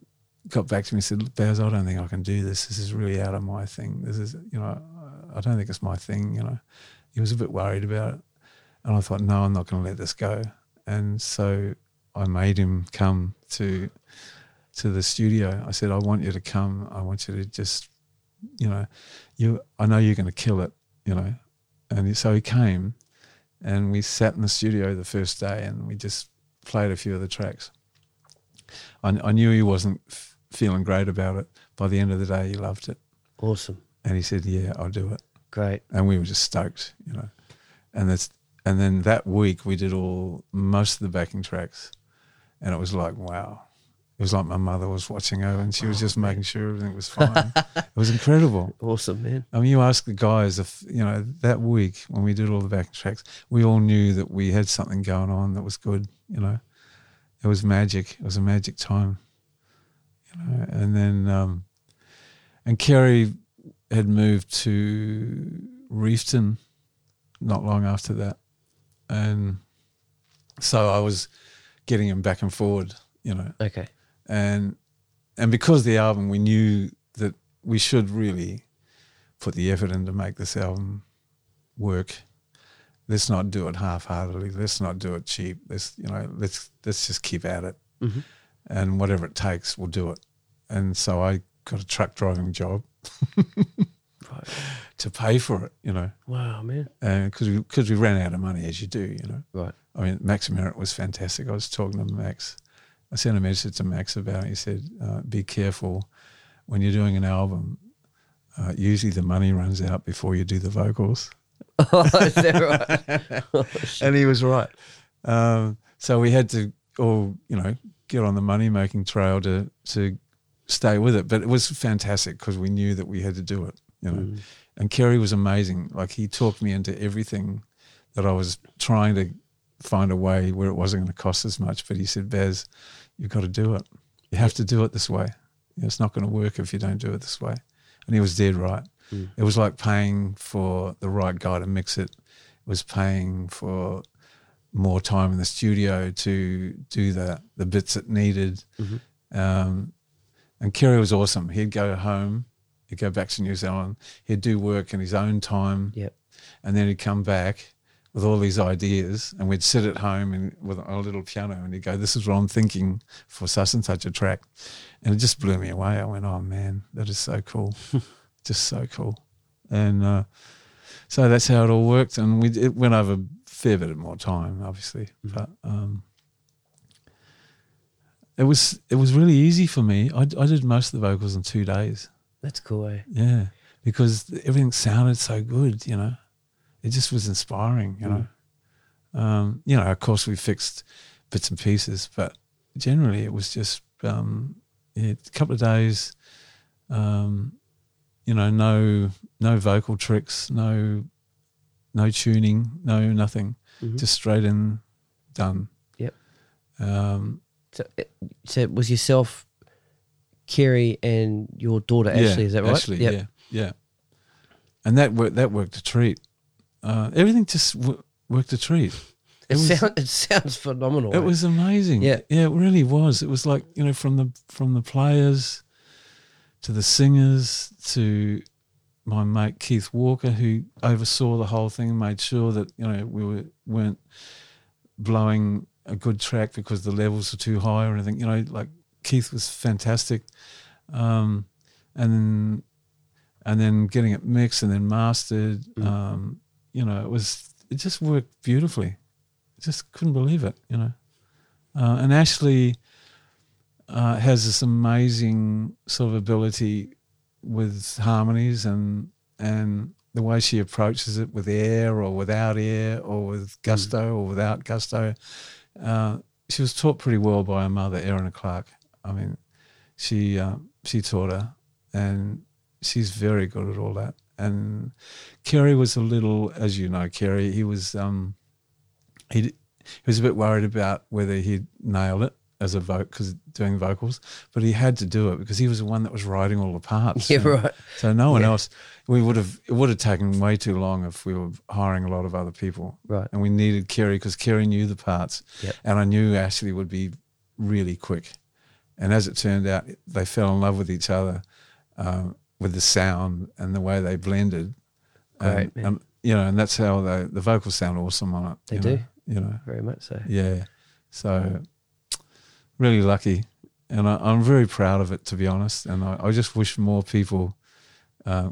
got back to me and said, "Look, Baz, I don't think I can do this. This is really out of my thing. This is, you know, I don't think it's my thing. You know." He was a bit worried about it, and I thought, "No, I'm not going to let this go." And so I made him come to to the studio. I said, "I want you to come. I want you to just, you know, you. I know you're going to kill it. You know." And so he came, and we sat in the studio the first day, and we just played a few of the tracks. I, I knew he wasn't feeling great about it. By the end of the day, he loved it, Awesome. and he said, "Yeah, I'll do it." Great. And we were just stoked, you know. And that's and then that week we did all most of the backing tracks, and it was like wow. It was like my mother was watching over, and she was oh, just making sure everything was fine. it was incredible. Awesome, man. I mean, you ask the guys if you know that week when we did all the backing tracks, we all knew that we had something going on that was good. You know, it was magic. It was a magic time. Know, and then um, and Kere had moved to Reefton not long after that, and so I was getting him back and forward. You know, Okay. and and because the album we knew that we should really put the effort in to make this album work let's not do it half-heartedly let's not do it cheap let's you know let's let's just keep at it Mhm. and whatever it takes we'll do it and so i got a truck driving job Right. to pay for it you know Wow, man. and because we, 'cause we ran out of money as you do you know Right. I mean, Max Merritt was fantastic. I was talking to Max. I sent a message to Max about it. He said, uh, be careful when you're doing an album. Uh, usually the money runs out before you do the vocals. Oh, is that right? And he was right. Um, so we had to all, you know, get on the money making trail to, to stay with it. But it was fantastic because we knew that we had to do it, you know. Mm. And Kere was amazing. Like he talked me into everything that I was trying to find a way where it wasn't going to cost as much. But he said, Baz, you've got to do it. You have to do it this way. You know, it's not going to work if you don't do it this way. And he was dead right. Mm. It was like paying for the right guy to mix it. It was paying for more time in the studio to do the the bits it needed. Mhm. Um, and Kere was awesome. He'd go home, he'd go back to New Zealand, he'd do work in his own time, Yep. and then he'd come back with all these ideas, and we'd sit at home and with a little piano, and he'd go, "This is what I'm thinking for such and such a track," and it just blew me away. I went, "Oh man, that is so cool, just so cool," and uh, so that's how it all worked. And we it went over a fair bit of more time, obviously, but. Um, it was it was really easy for me. I, I did most of the vocals in two days. That's cool, eh? Yeah, because everything sounded so good. You know, it just was inspiring. You know, um, you know. Of course, we fixed bits and pieces, but generally, it was just um, yeah, a couple of days. Um, you know, no no vocal tricks, no no tuning, no nothing, Mhm. just straight in, done. Yep. Um, So, it- so was yourself, Kere, and your daughter Ashleigh. is that right? Ashleigh, Yep. yeah, yeah. And that worked. That worked a treat. Uh, everything just w- worked a treat. It, It was- sound, it sounds phenomenal. It eh? was amazing. Yeah. yeah, it really was. It was like you know, from the from the players to the singers to my mate Keith Walker, who oversaw the whole thing and made sure that you know we were weren't blowing a good track because the levels were too high or anything. You know, like Keith was fantastic, um, and then and then getting it mixed and then mastered. Mm. Um, you know, it was it just worked beautifully. Just couldn't believe it. You know, uh, and Ashleigh uh, has this amazing sort of ability with harmonies and and the way she approaches it with air or without air or with gusto or without gusto. Uh, she was taught pretty well by her mother, Erin Clark. I mean, she uh, she taught her, and she's very good at all that. And Kere was a little, as you know, Kere. He was um, he he was a bit worried about whether he'd nailed it, as a vote because doing vocals, but he had to do it because he was the one that was writing all the parts. Yeah, right. So no one Yeah. else. We would have. It would have taken way too long if we were hiring a lot of other people. Right. And we needed Kere because Kere knew the parts, Yep. and I knew Ashleigh would be really quick. And as it turned out, they fell in love with each other, um, with the sound and the way they blended. Great, and, and, you know, and that's how the the vocals sound awesome on it. They you do. know, You know. Very much so. Yeah. So really lucky. And I, I'm very proud of it, to be honest. And I, I just wish more people uh,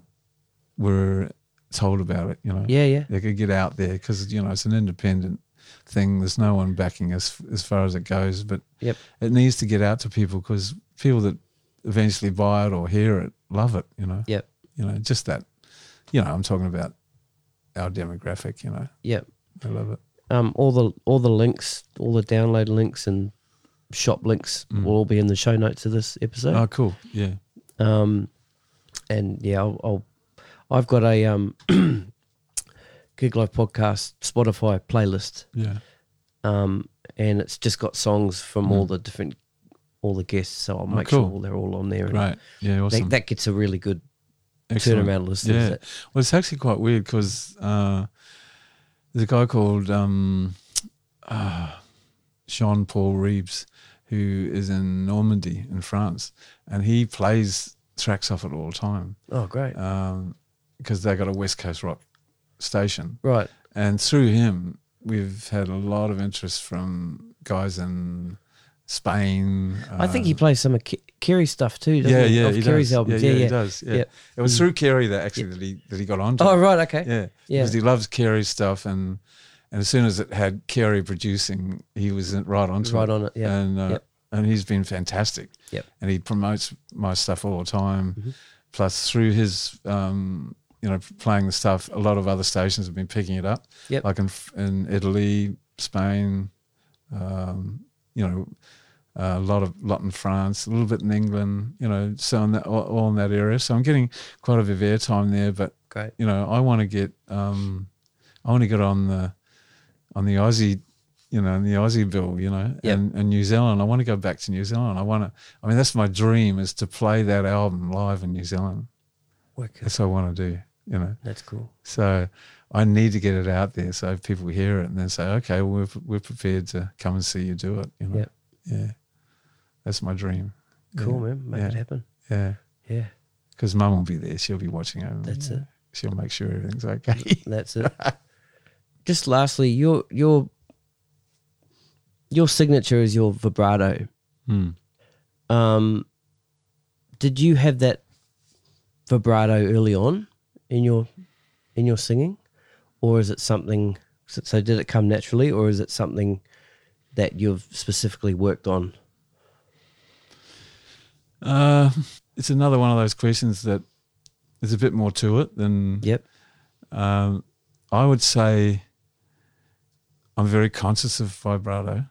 were told about it, you know. Yeah, yeah. They could get out there because, you know, it's an independent thing. There's no one backing us as far as it goes. But Yep. it needs to get out to people because people that eventually buy it or hear it love it, you know. Yep. You know, just that, you know, I'm talking about our demographic, you know. Yep. I love it. Um, all the all the links, all the download links and shop links will all be in the show notes of this episode. Mm. Oh, cool. Yeah. Um, and yeah, I'll, I'll I've got a um, Gig Life podcast Spotify playlist, Yeah. um, and it's just got songs from all the different all the guests. So I'll make Mm. cool. sure they're all on there. Right. Yeah. Awesome. That, that gets a really good Excellent. turnaround listeners. Yeah. That- Well, it's actually quite weird because uh, there's a guy called um, uh, Jean Paul Reeves who is in Normandy in France, and he plays tracks off it all the time oh, great. because they got a West Coast rock station, right. and through him we've had a lot of interest from guys in Spain. I think he uh, plays some of Ke- Kere's stuff too. Doesn't yeah, he? yeah, Of he Kere's does. albums. Yeah, Yeah, yeah, he does. Yeah. Yeah. It was through Kere that actually that he that he got onto. Oh, it. right. Okay. Yeah, Yeah. because he loves Kere's stuff, and and as soon as it had Kere producing, he was right onto Right it. on it, yeah. and uh, Yep. and he's been fantastic. Yep. and he promotes my stuff all the time. Mm-hmm. Plus, through his um, you know playing the stuff, a lot of other stations have been picking it up. Yep. like in in Italy, Spain, um, you know. Uh, a lot of lot in France, a little bit in England, you know, so in that, all, all in that area. So I'm getting quite a bit of airtime there. But Great. you know, I want to get, um, I want to get on the, on the Aussie, you know, in the Aussie bill, you know, Yep. and, and New Zealand. I want to go back to New Zealand. I want to. I mean, that's my dream is to play that album live in New Zealand. Wicked. That's what I want to do. You know, That's cool. so I need to get it out there so people hear it and then say, okay, well, we're we're prepared to come and see you do it. You know, Yep. yeah, that's my dream. Cool, Yeah. man. Make yeah. it happen. Yeah, Yeah. because Mum will be there. She'll be watching over. me. That's it. She'll make sure everything's okay. That's it. Just lastly, your your your signature is your vibrato. Hmm. Um, did you have that vibrato early on in your in your singing, or is it something? So, so did it come naturally, or is it something that you've specifically worked on? Uh, it's another one of those questions that there's a bit more to it than. Yep. Um, I would say I'm very conscious of vibrato.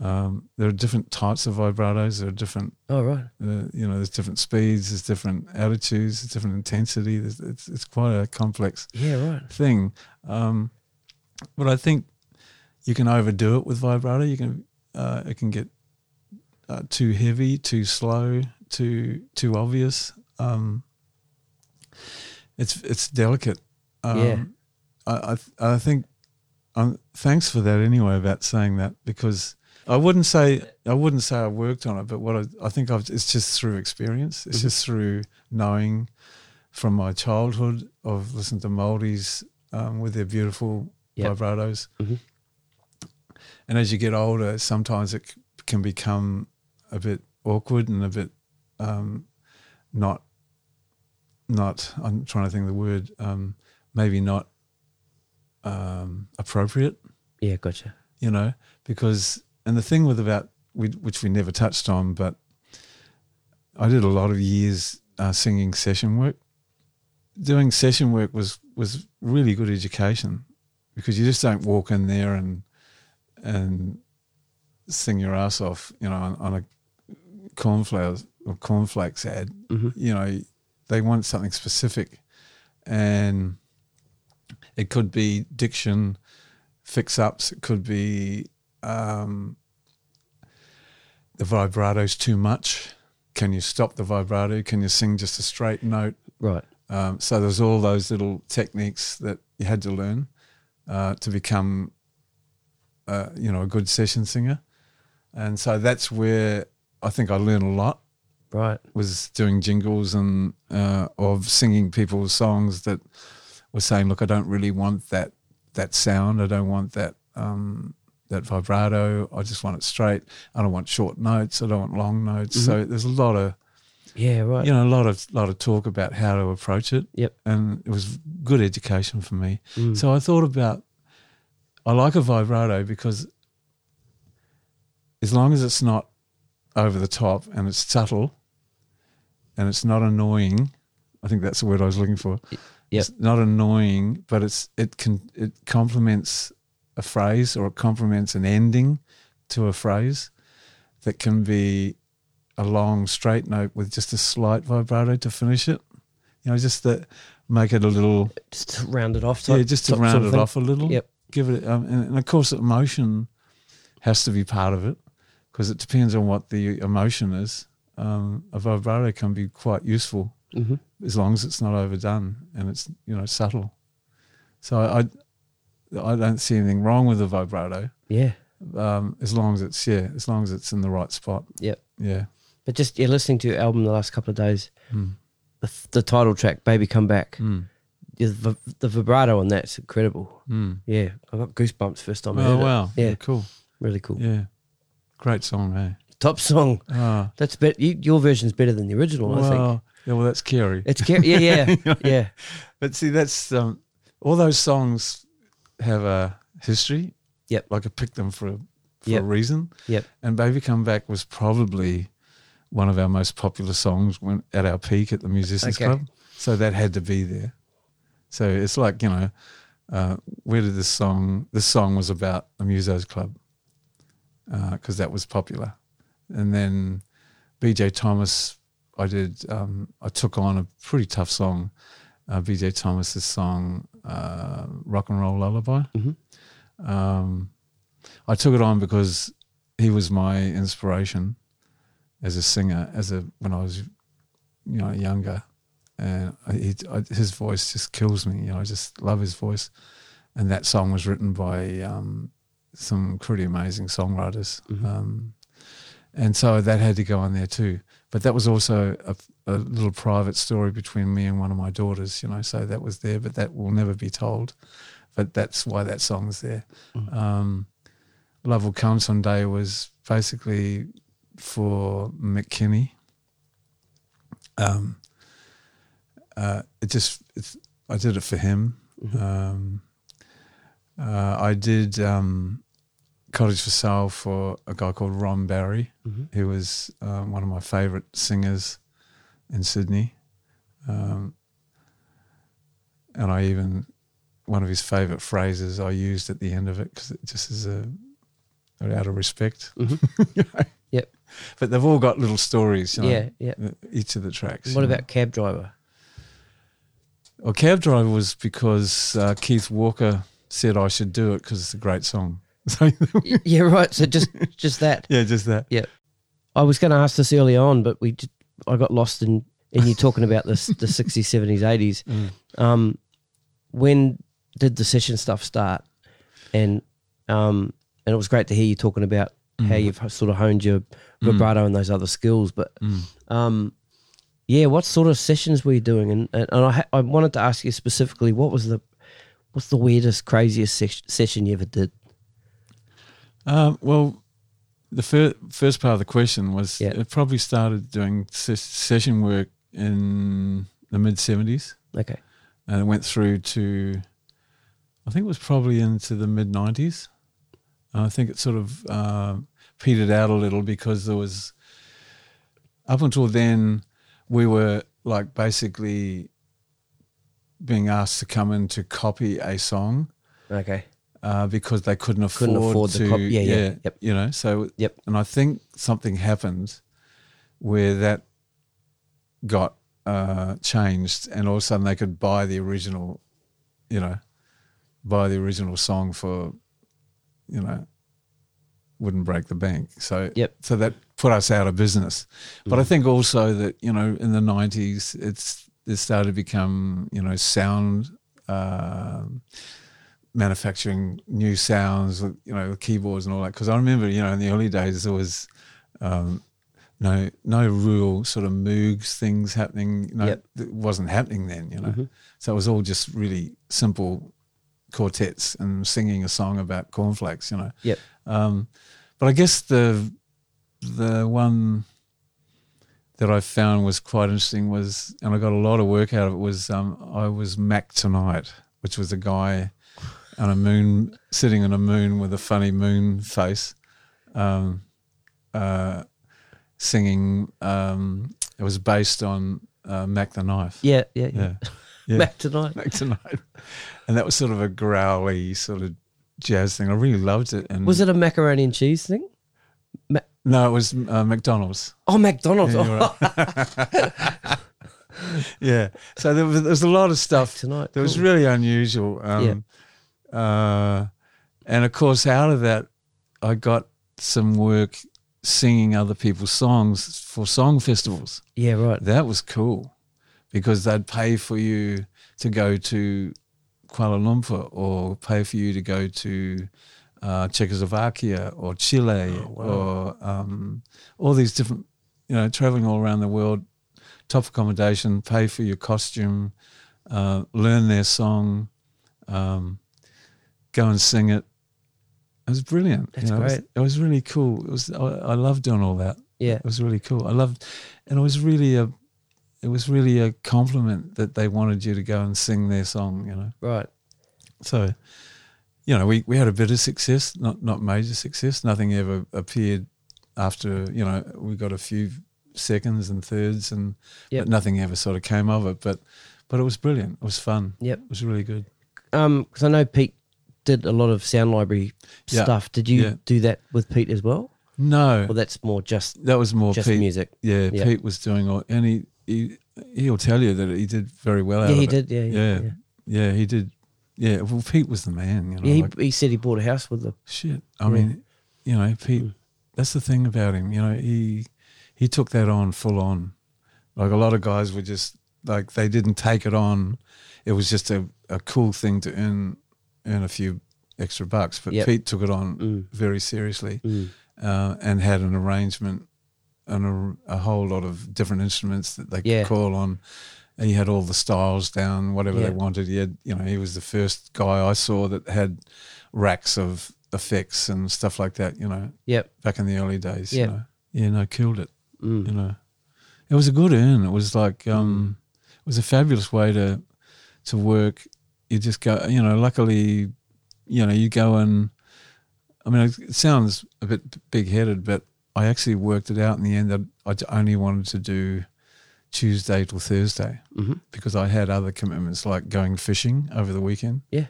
Um, there are different types of vibratos. There are different, Oh right. uh, you know, there's different speeds, there's different attitudes, there's different intensity. There's, it's, it's quite a complex Yeah. Right. thing. Um, but I think you can overdo it with vibrato. You can, uh, it can get uh, too heavy, too slow, too too obvious. Um, it's it's delicate. Um, Yeah. I I, I think. Um, thanks for that anyway about saying that because I wouldn't say I wouldn't say I worked on it, but what I, I think I've, it's just through experience. It's just through knowing from my childhood of listening to Maldies um, with their beautiful Yep. vibratos. Mhm. And as you get older, sometimes it c- can become a bit awkward and a bit um, not not. I'm trying to think of the word. Um, maybe not um, appropriate Yeah. Gotcha. you know, because and the thing with about we, which we never touched on, but I did a lot of years uh, singing session work. Doing session work was was really good education because you just don't walk in there and and sing your ass off, you know, on, on a cornflowers or cornflakes ad. Mhm. You know, they want something specific, and it could be diction, fix ups. It could be um, the vibrato's too much. Can you stop the vibrato? Can you sing just a straight note? Right. Um, so there's all those little techniques that you had to learn uh, to become, uh, you know, a good session singer. And so that's where I think I learned a lot Right. was doing jingles and uh, of singing people's songs that were saying, "Look, I don't really want that that sound. I don't want that um, that vibrato. I just want it straight. I don't want short notes. I don't want long notes." So there's a lot of Yeah. Right. you know a lot of lot of talk about how to approach it. Yep. and it was good education for me. Mm. So I thought about I like a vibrato because as long as it's not over the top and it's subtle and it's not annoying, I think that's the word I was looking for. Yep. It's not annoying, but it's it can it complements a phrase or it complements an ending to a phrase that can be a long straight note with just a slight vibrato to finish it. You know, just to make it a little Just to round it off. yeah, just to type- round it off a little. Yep. Give it, um, and, and of course, emotion has to be part of it because it depends on what the emotion is. Um, a vibrato can be quite useful hmm as long as it's not overdone and it's you know subtle. So I, I don't see anything wrong with the vibrato Yeah. um, as long as it's yeah, as long as it's in the right spot. Yep. Yeah. But just yeah, listening to your album the last couple of days, Mm. the, the title track "Baby Come Back," Mm. the, v- the vibrato on that's incredible. Mm. Yeah, I got goosebumps first time Oh wow! it. Yeah, cool. really cool. Yeah, great song, hey. Top song. Ah, That's bet you, your version's better than the original. I think well, yeah, well, that's Kere. it's ca- yeah, yeah, yeah. But see, that's um, all those songs have a history. Yep. Like I picked them for a, for Yep. a reason. Yep. And "Baby Come Back" was probably one of our most popular songs when at our peak at the Musicians Okay. Club. So that had to be there. So it's like you know, uh, where did this song? This song was about the Musos Club because that was popular. And then BJ Thomas, I did. Um, I took on a pretty tough song. Uh, BJ Thomas's song uh, "Rock and Roll Lullaby." Mhm. Um, I took it on because he was my inspiration as a singer, as a when I was, you know, younger, and I, he, I, his voice just kills me. You know, I just love his voice, and that song was written by um, some pretty amazing songwriters, Mhm. um, and so that had to go on there too. But that was also a, a little private story between me and one of my daughters, you know. So that was there, but that will never be told. But that's why that song's there. Mhm. Um, Love Will Come Someday was basically for McKinney. Um, uh, it just, it's, I did it for him. Mhm. Um, uh, I did um, Cottage for Sale for a guy called Ron Barry, Mhm. who was um, one of my favourite singers in Sydney. Um, and I even, one of his favourite phrases I used at the end of it because it just is a, out of respect. Mhm. You know? Yep. But they've all got little stories, you know, Yeah, yeah. uh, each of the tracks. What you know. about cab driver? Well, Cab Driver was because uh, Keith Walker said I should do it because it's a great song. So, yeah, right. So just just that. yeah, just that. Yeah. I was going to ask this earlier on, but we I got lost in in you talking about this the sixties, seventies, eighties. Mm. Um, when did the session stuff start? And um, and it was great to hear you talking about how Mm. you've sort of honed your vibrato and those other skills. But Mm. um, yeah, what sort of sessions were you doing? And and, and I ha- I wanted to ask you specifically, what was the what's the weirdest, craziest ses- session you ever did? Um, well, the fir- first part of the question was Yeah. it probably started doing ses- session work in the mid 70s Okay, and it went through to, I think it was probably into the mid 90s. And I think it sort of uh, petered out a little because there was, up until then, we were like basically being asked to come in to copy a song okay, uh, because they couldn't afford, Couldn't afford the to. cop- yeah, yeah, yep. You know, so Yep. And I think something happened where that got uh, changed, and all of a sudden they could buy the original, you know, buy the original song for, you know, wouldn't break the bank. So Yep. So that put us out of business. But I think also that you know in the nineties it's it started to become you know sound. um manufacturing new sounds, you know, keyboards and all that. Because I remember, you know, in the early days there was um, no no real sort of Moogs things happening. You know, Yep. it wasn't happening then. You know, Mhm. so it was all just really simple quartets and singing a song about cornflakes. You know, Yep. um, but I guess the the one that I found was quite interesting was, and I got a lot of work out of it. Was um, I was Mac tonight, which was a guy on a moon sitting on a moon with a funny moon face, um, uh, singing. Um, it was based on uh, Mack the Knife. Yeah, yeah, yeah. yeah, yeah. Back tonight. Mac tonight, and that was sort of a growly sort of jazz thing. I really loved it. And Was it a macaroni and cheese thing? No, it was uh, McDonald's. Oh, McDonald's. Yeah, Oh, Yeah. So there was, there was a lot of stuff tonight. that was really unusual. Um, uh, and of course, out of that, I got some work singing other people's songs for song festivals. Yeah, right. That was cool because they'd pay for you to go to Kuala Lumpur or pay for you to go to uh, Czechoslovakia or Chile Oh, wow. or um, all these different, you know, traveling all around the world, top accommodation, pay for your costume, uh, learn their song, um, go and sing it. It was brilliant. That's you know, It, was, great. it was really cool. It was I, I loved doing all that. Yeah. It was really cool. I loved, and it was really a, it was really a compliment that they wanted you to go and sing their song. You know, Right. so, you know, we, we had a bit of success, not not major success. Nothing ever appeared after. You know, we got a few seconds and thirds, and Yep. but nothing ever sort of came of it. But but it was brilliant. It was fun. Yep. It was really good. Um, because I know Pete did a lot of sound library Yeah. stuff. Did you Yeah. do that with Pete as well? No, Or that's more just that was more just Pete. music? Yeah, Yeah. Pete was doing all, and he, he he'll tell you that he did very well. out yeah, he did. Yeah, yeah, Yeah. he did. Yeah, well, Pete was the man. You know, Yeah, he, like, he said he bought a house with the. shit. I mean, you know, Pete. Mm. That's the thing about him. You know, he he took that on full on. Like a lot of guys were just like they didn't take it on. It was just a, a cool thing to earn earn a few extra bucks. But Yep. Pete took it on Mm, very seriously mm. uh, and had an arrangement and a, a whole lot of different instruments that they could Yeah. call on. And he had all the styles down, whatever Yeah. they wanted. He had, you know, he was the first guy I saw that had racks of effects and stuff like that. You know, Yep. back in the early days. Yeah. You know? Yeah, no, killed it. Mm. You know, it was a good earn. It was like, um, it was a fabulous way to to work. You just go, you know. Luckily, you know, you go and. I mean, it sounds a bit big headed, but I actually worked it out in the end that I only wanted to do Tuesday till Thursday hmm because I had other commitments like going fishing over the weekend. Yeah.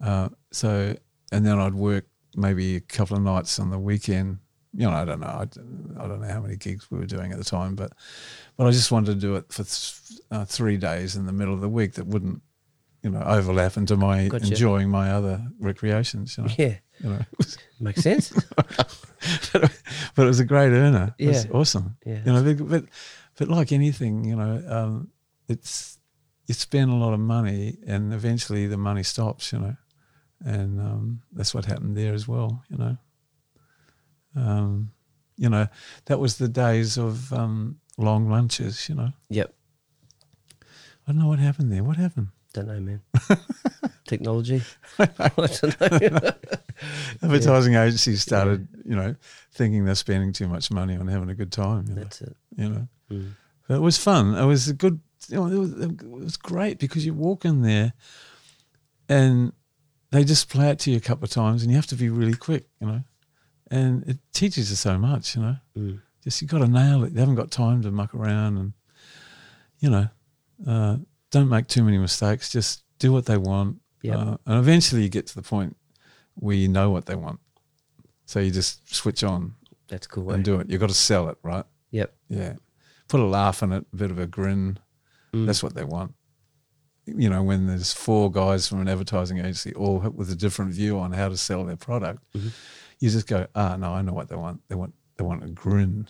Uh, so, and then I'd work maybe a couple of nights on the weekend. You know, I don't know. I don't know how many gigs we were doing at the time, but but I just wanted to do it for th- uh, three days in the middle of the week that wouldn't, you know, overlap into my Gotcha. enjoying my other recreations. You know, Yeah. you know. Makes sense. but it was a great earner. It was Yeah. awesome. Yeah. You know, but, but but like anything, you know, um, it's you spend a lot of money, and eventually the money stops. You know, and um, that's what happened there as well. You know, um, you know, that was the days of um, long lunches. You know, Yep. I don't know what happened there. What happened? Don't know, man. Technology. I don't know. Advertising agencies started, you know, thinking they're spending too much money on having a good time. You know, That's it. you know. Mm. But it was fun. It was a good. You know, it was, it was great because you walk in there, and they just play it to you a couple of times, and you have to be really quick. You know, and it teaches you so much. You know, Mm. just you got to nail it. They haven't got time to muck around, and you know, uh, don't make too many mistakes. Just do what they want, Yep. uh, and eventually you get to the point where you know what they want. So you just switch on That's cool. and eh? do it. You've got to sell it, right? Yep. Yeah. Put a laugh in it, a bit of a grin. Mm. That's what they want. You know, when there's four guys from an advertising agency, all with a different view on how to sell their product, Mhm. you just go, ah, no, I know what they want. They want they want a grin.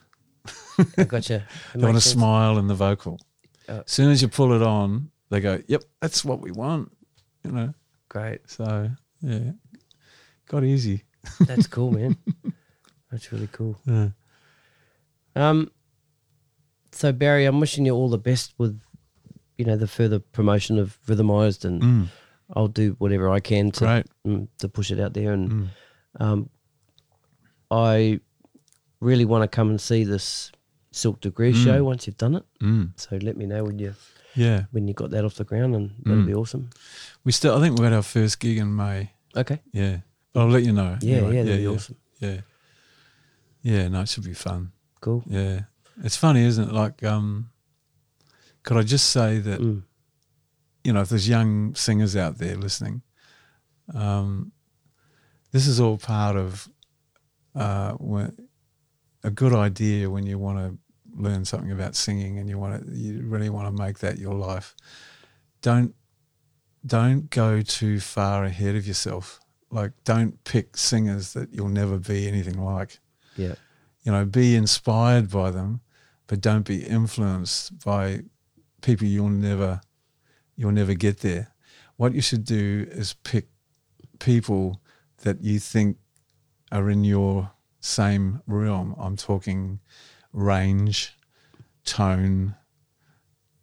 I gotcha. They want a sense. smile in the vocal. As soon as you pull it on, they go, "Yep, that's what we want." You know. Great. So yeah, got easy. That's cool, man. That's really cool. Yeah. Um, so Barry, I'm wishing you all the best with, you know, the further promotion of Rhythmized, and Mm, I'll do whatever I can to mm, to push it out there. And Mm. um, I really want to come and see this Silk Degree Mm. show once you've done it. Mm, So let me know when you yeah, when you got that off the ground, and that'll Mm. be awesome. we still. I think we had our first gig in May. Okay. Yeah, but I'll let you know. Yeah, anyway. yeah, that'll be yeah, awesome. Yeah, yeah. No, it should be fun. Cool. Yeah, it's funny, isn't it? Like, um, could I just say that Mm. you know, if there's young singers out there listening, um, this is all part of uh, a good idea when you want to learn something about singing and you want to, you really want to make that your life. Don't don't go too far ahead of yourself. Like, don't pick singers that you'll never be anything like Yeah. you know, be inspired by them, but don't be influenced by people you'll never you'll never get there. What you should do is pick people that you think are in your same realm. I'm talking range, tone,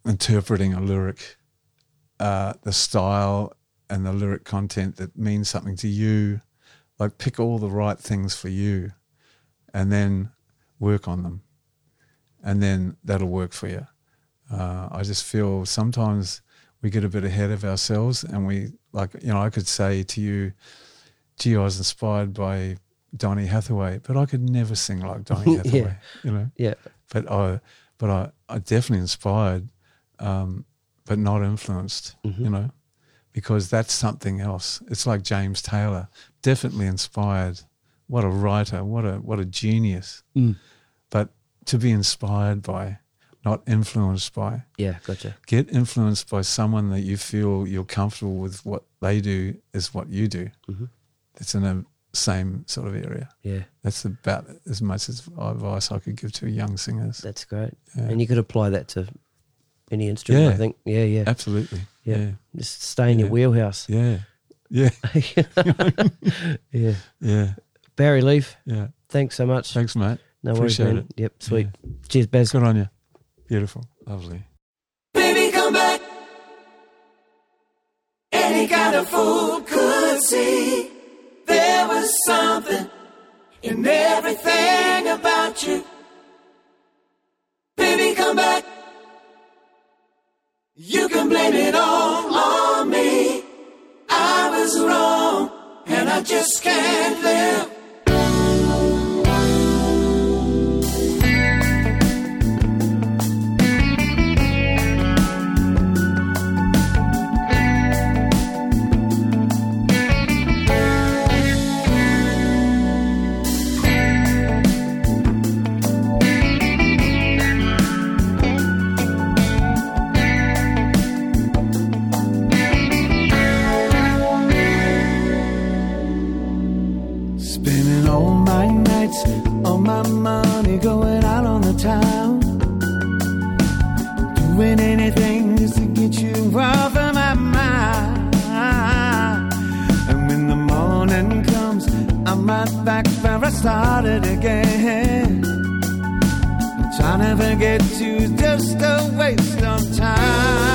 interpreting a lyric, uh, the style and the lyric content that means something to you. Like pick all the right things for you and then work on them. And then that'll work for you. Uh, I just feel sometimes we get a bit ahead of ourselves and we, like, you know, I could say to you, gee, I was inspired by Donny Hathaway, but I could never sing like Donny Yeah. Hathaway, you know? Yeah. But I, but I, I definitely inspired, um, but not influenced, Mhm. you know, because that's something else. It's like James Taylor, definitely inspired. What a writer! What a what a genius! Mm. But to be inspired by, not influenced by. Yeah. Gotcha. Get influenced by someone that you feel you're comfortable with. What they do is what you do. Mhm. It's in the same sort of area. Yeah. That's about as much as advice I could give to young singers. That's great. Yeah. And you could apply that to any instrument. I think. Yeah. Yeah. Absolutely. Yeah. Yeah. Just stay in your wheelhouse. Yeah. Yeah. yeah. Yeah. Barry Leef, Yeah. thanks so much. Thanks, mate. no worries, appreciate man. it. Yep, sweet. Cheers, Baz. Good on you. Beautiful. Lovely. Baby, come back. Any kind of fool could see there was something in everything about you. Baby, come back. You can blame it all on me. I was wrong, and I just can't live. Nights, all my money going out on the town. Doing anything just to get you off of my mind. And when the morning comes, I'm right back where I started again. Trying to forget you's just a waste of time.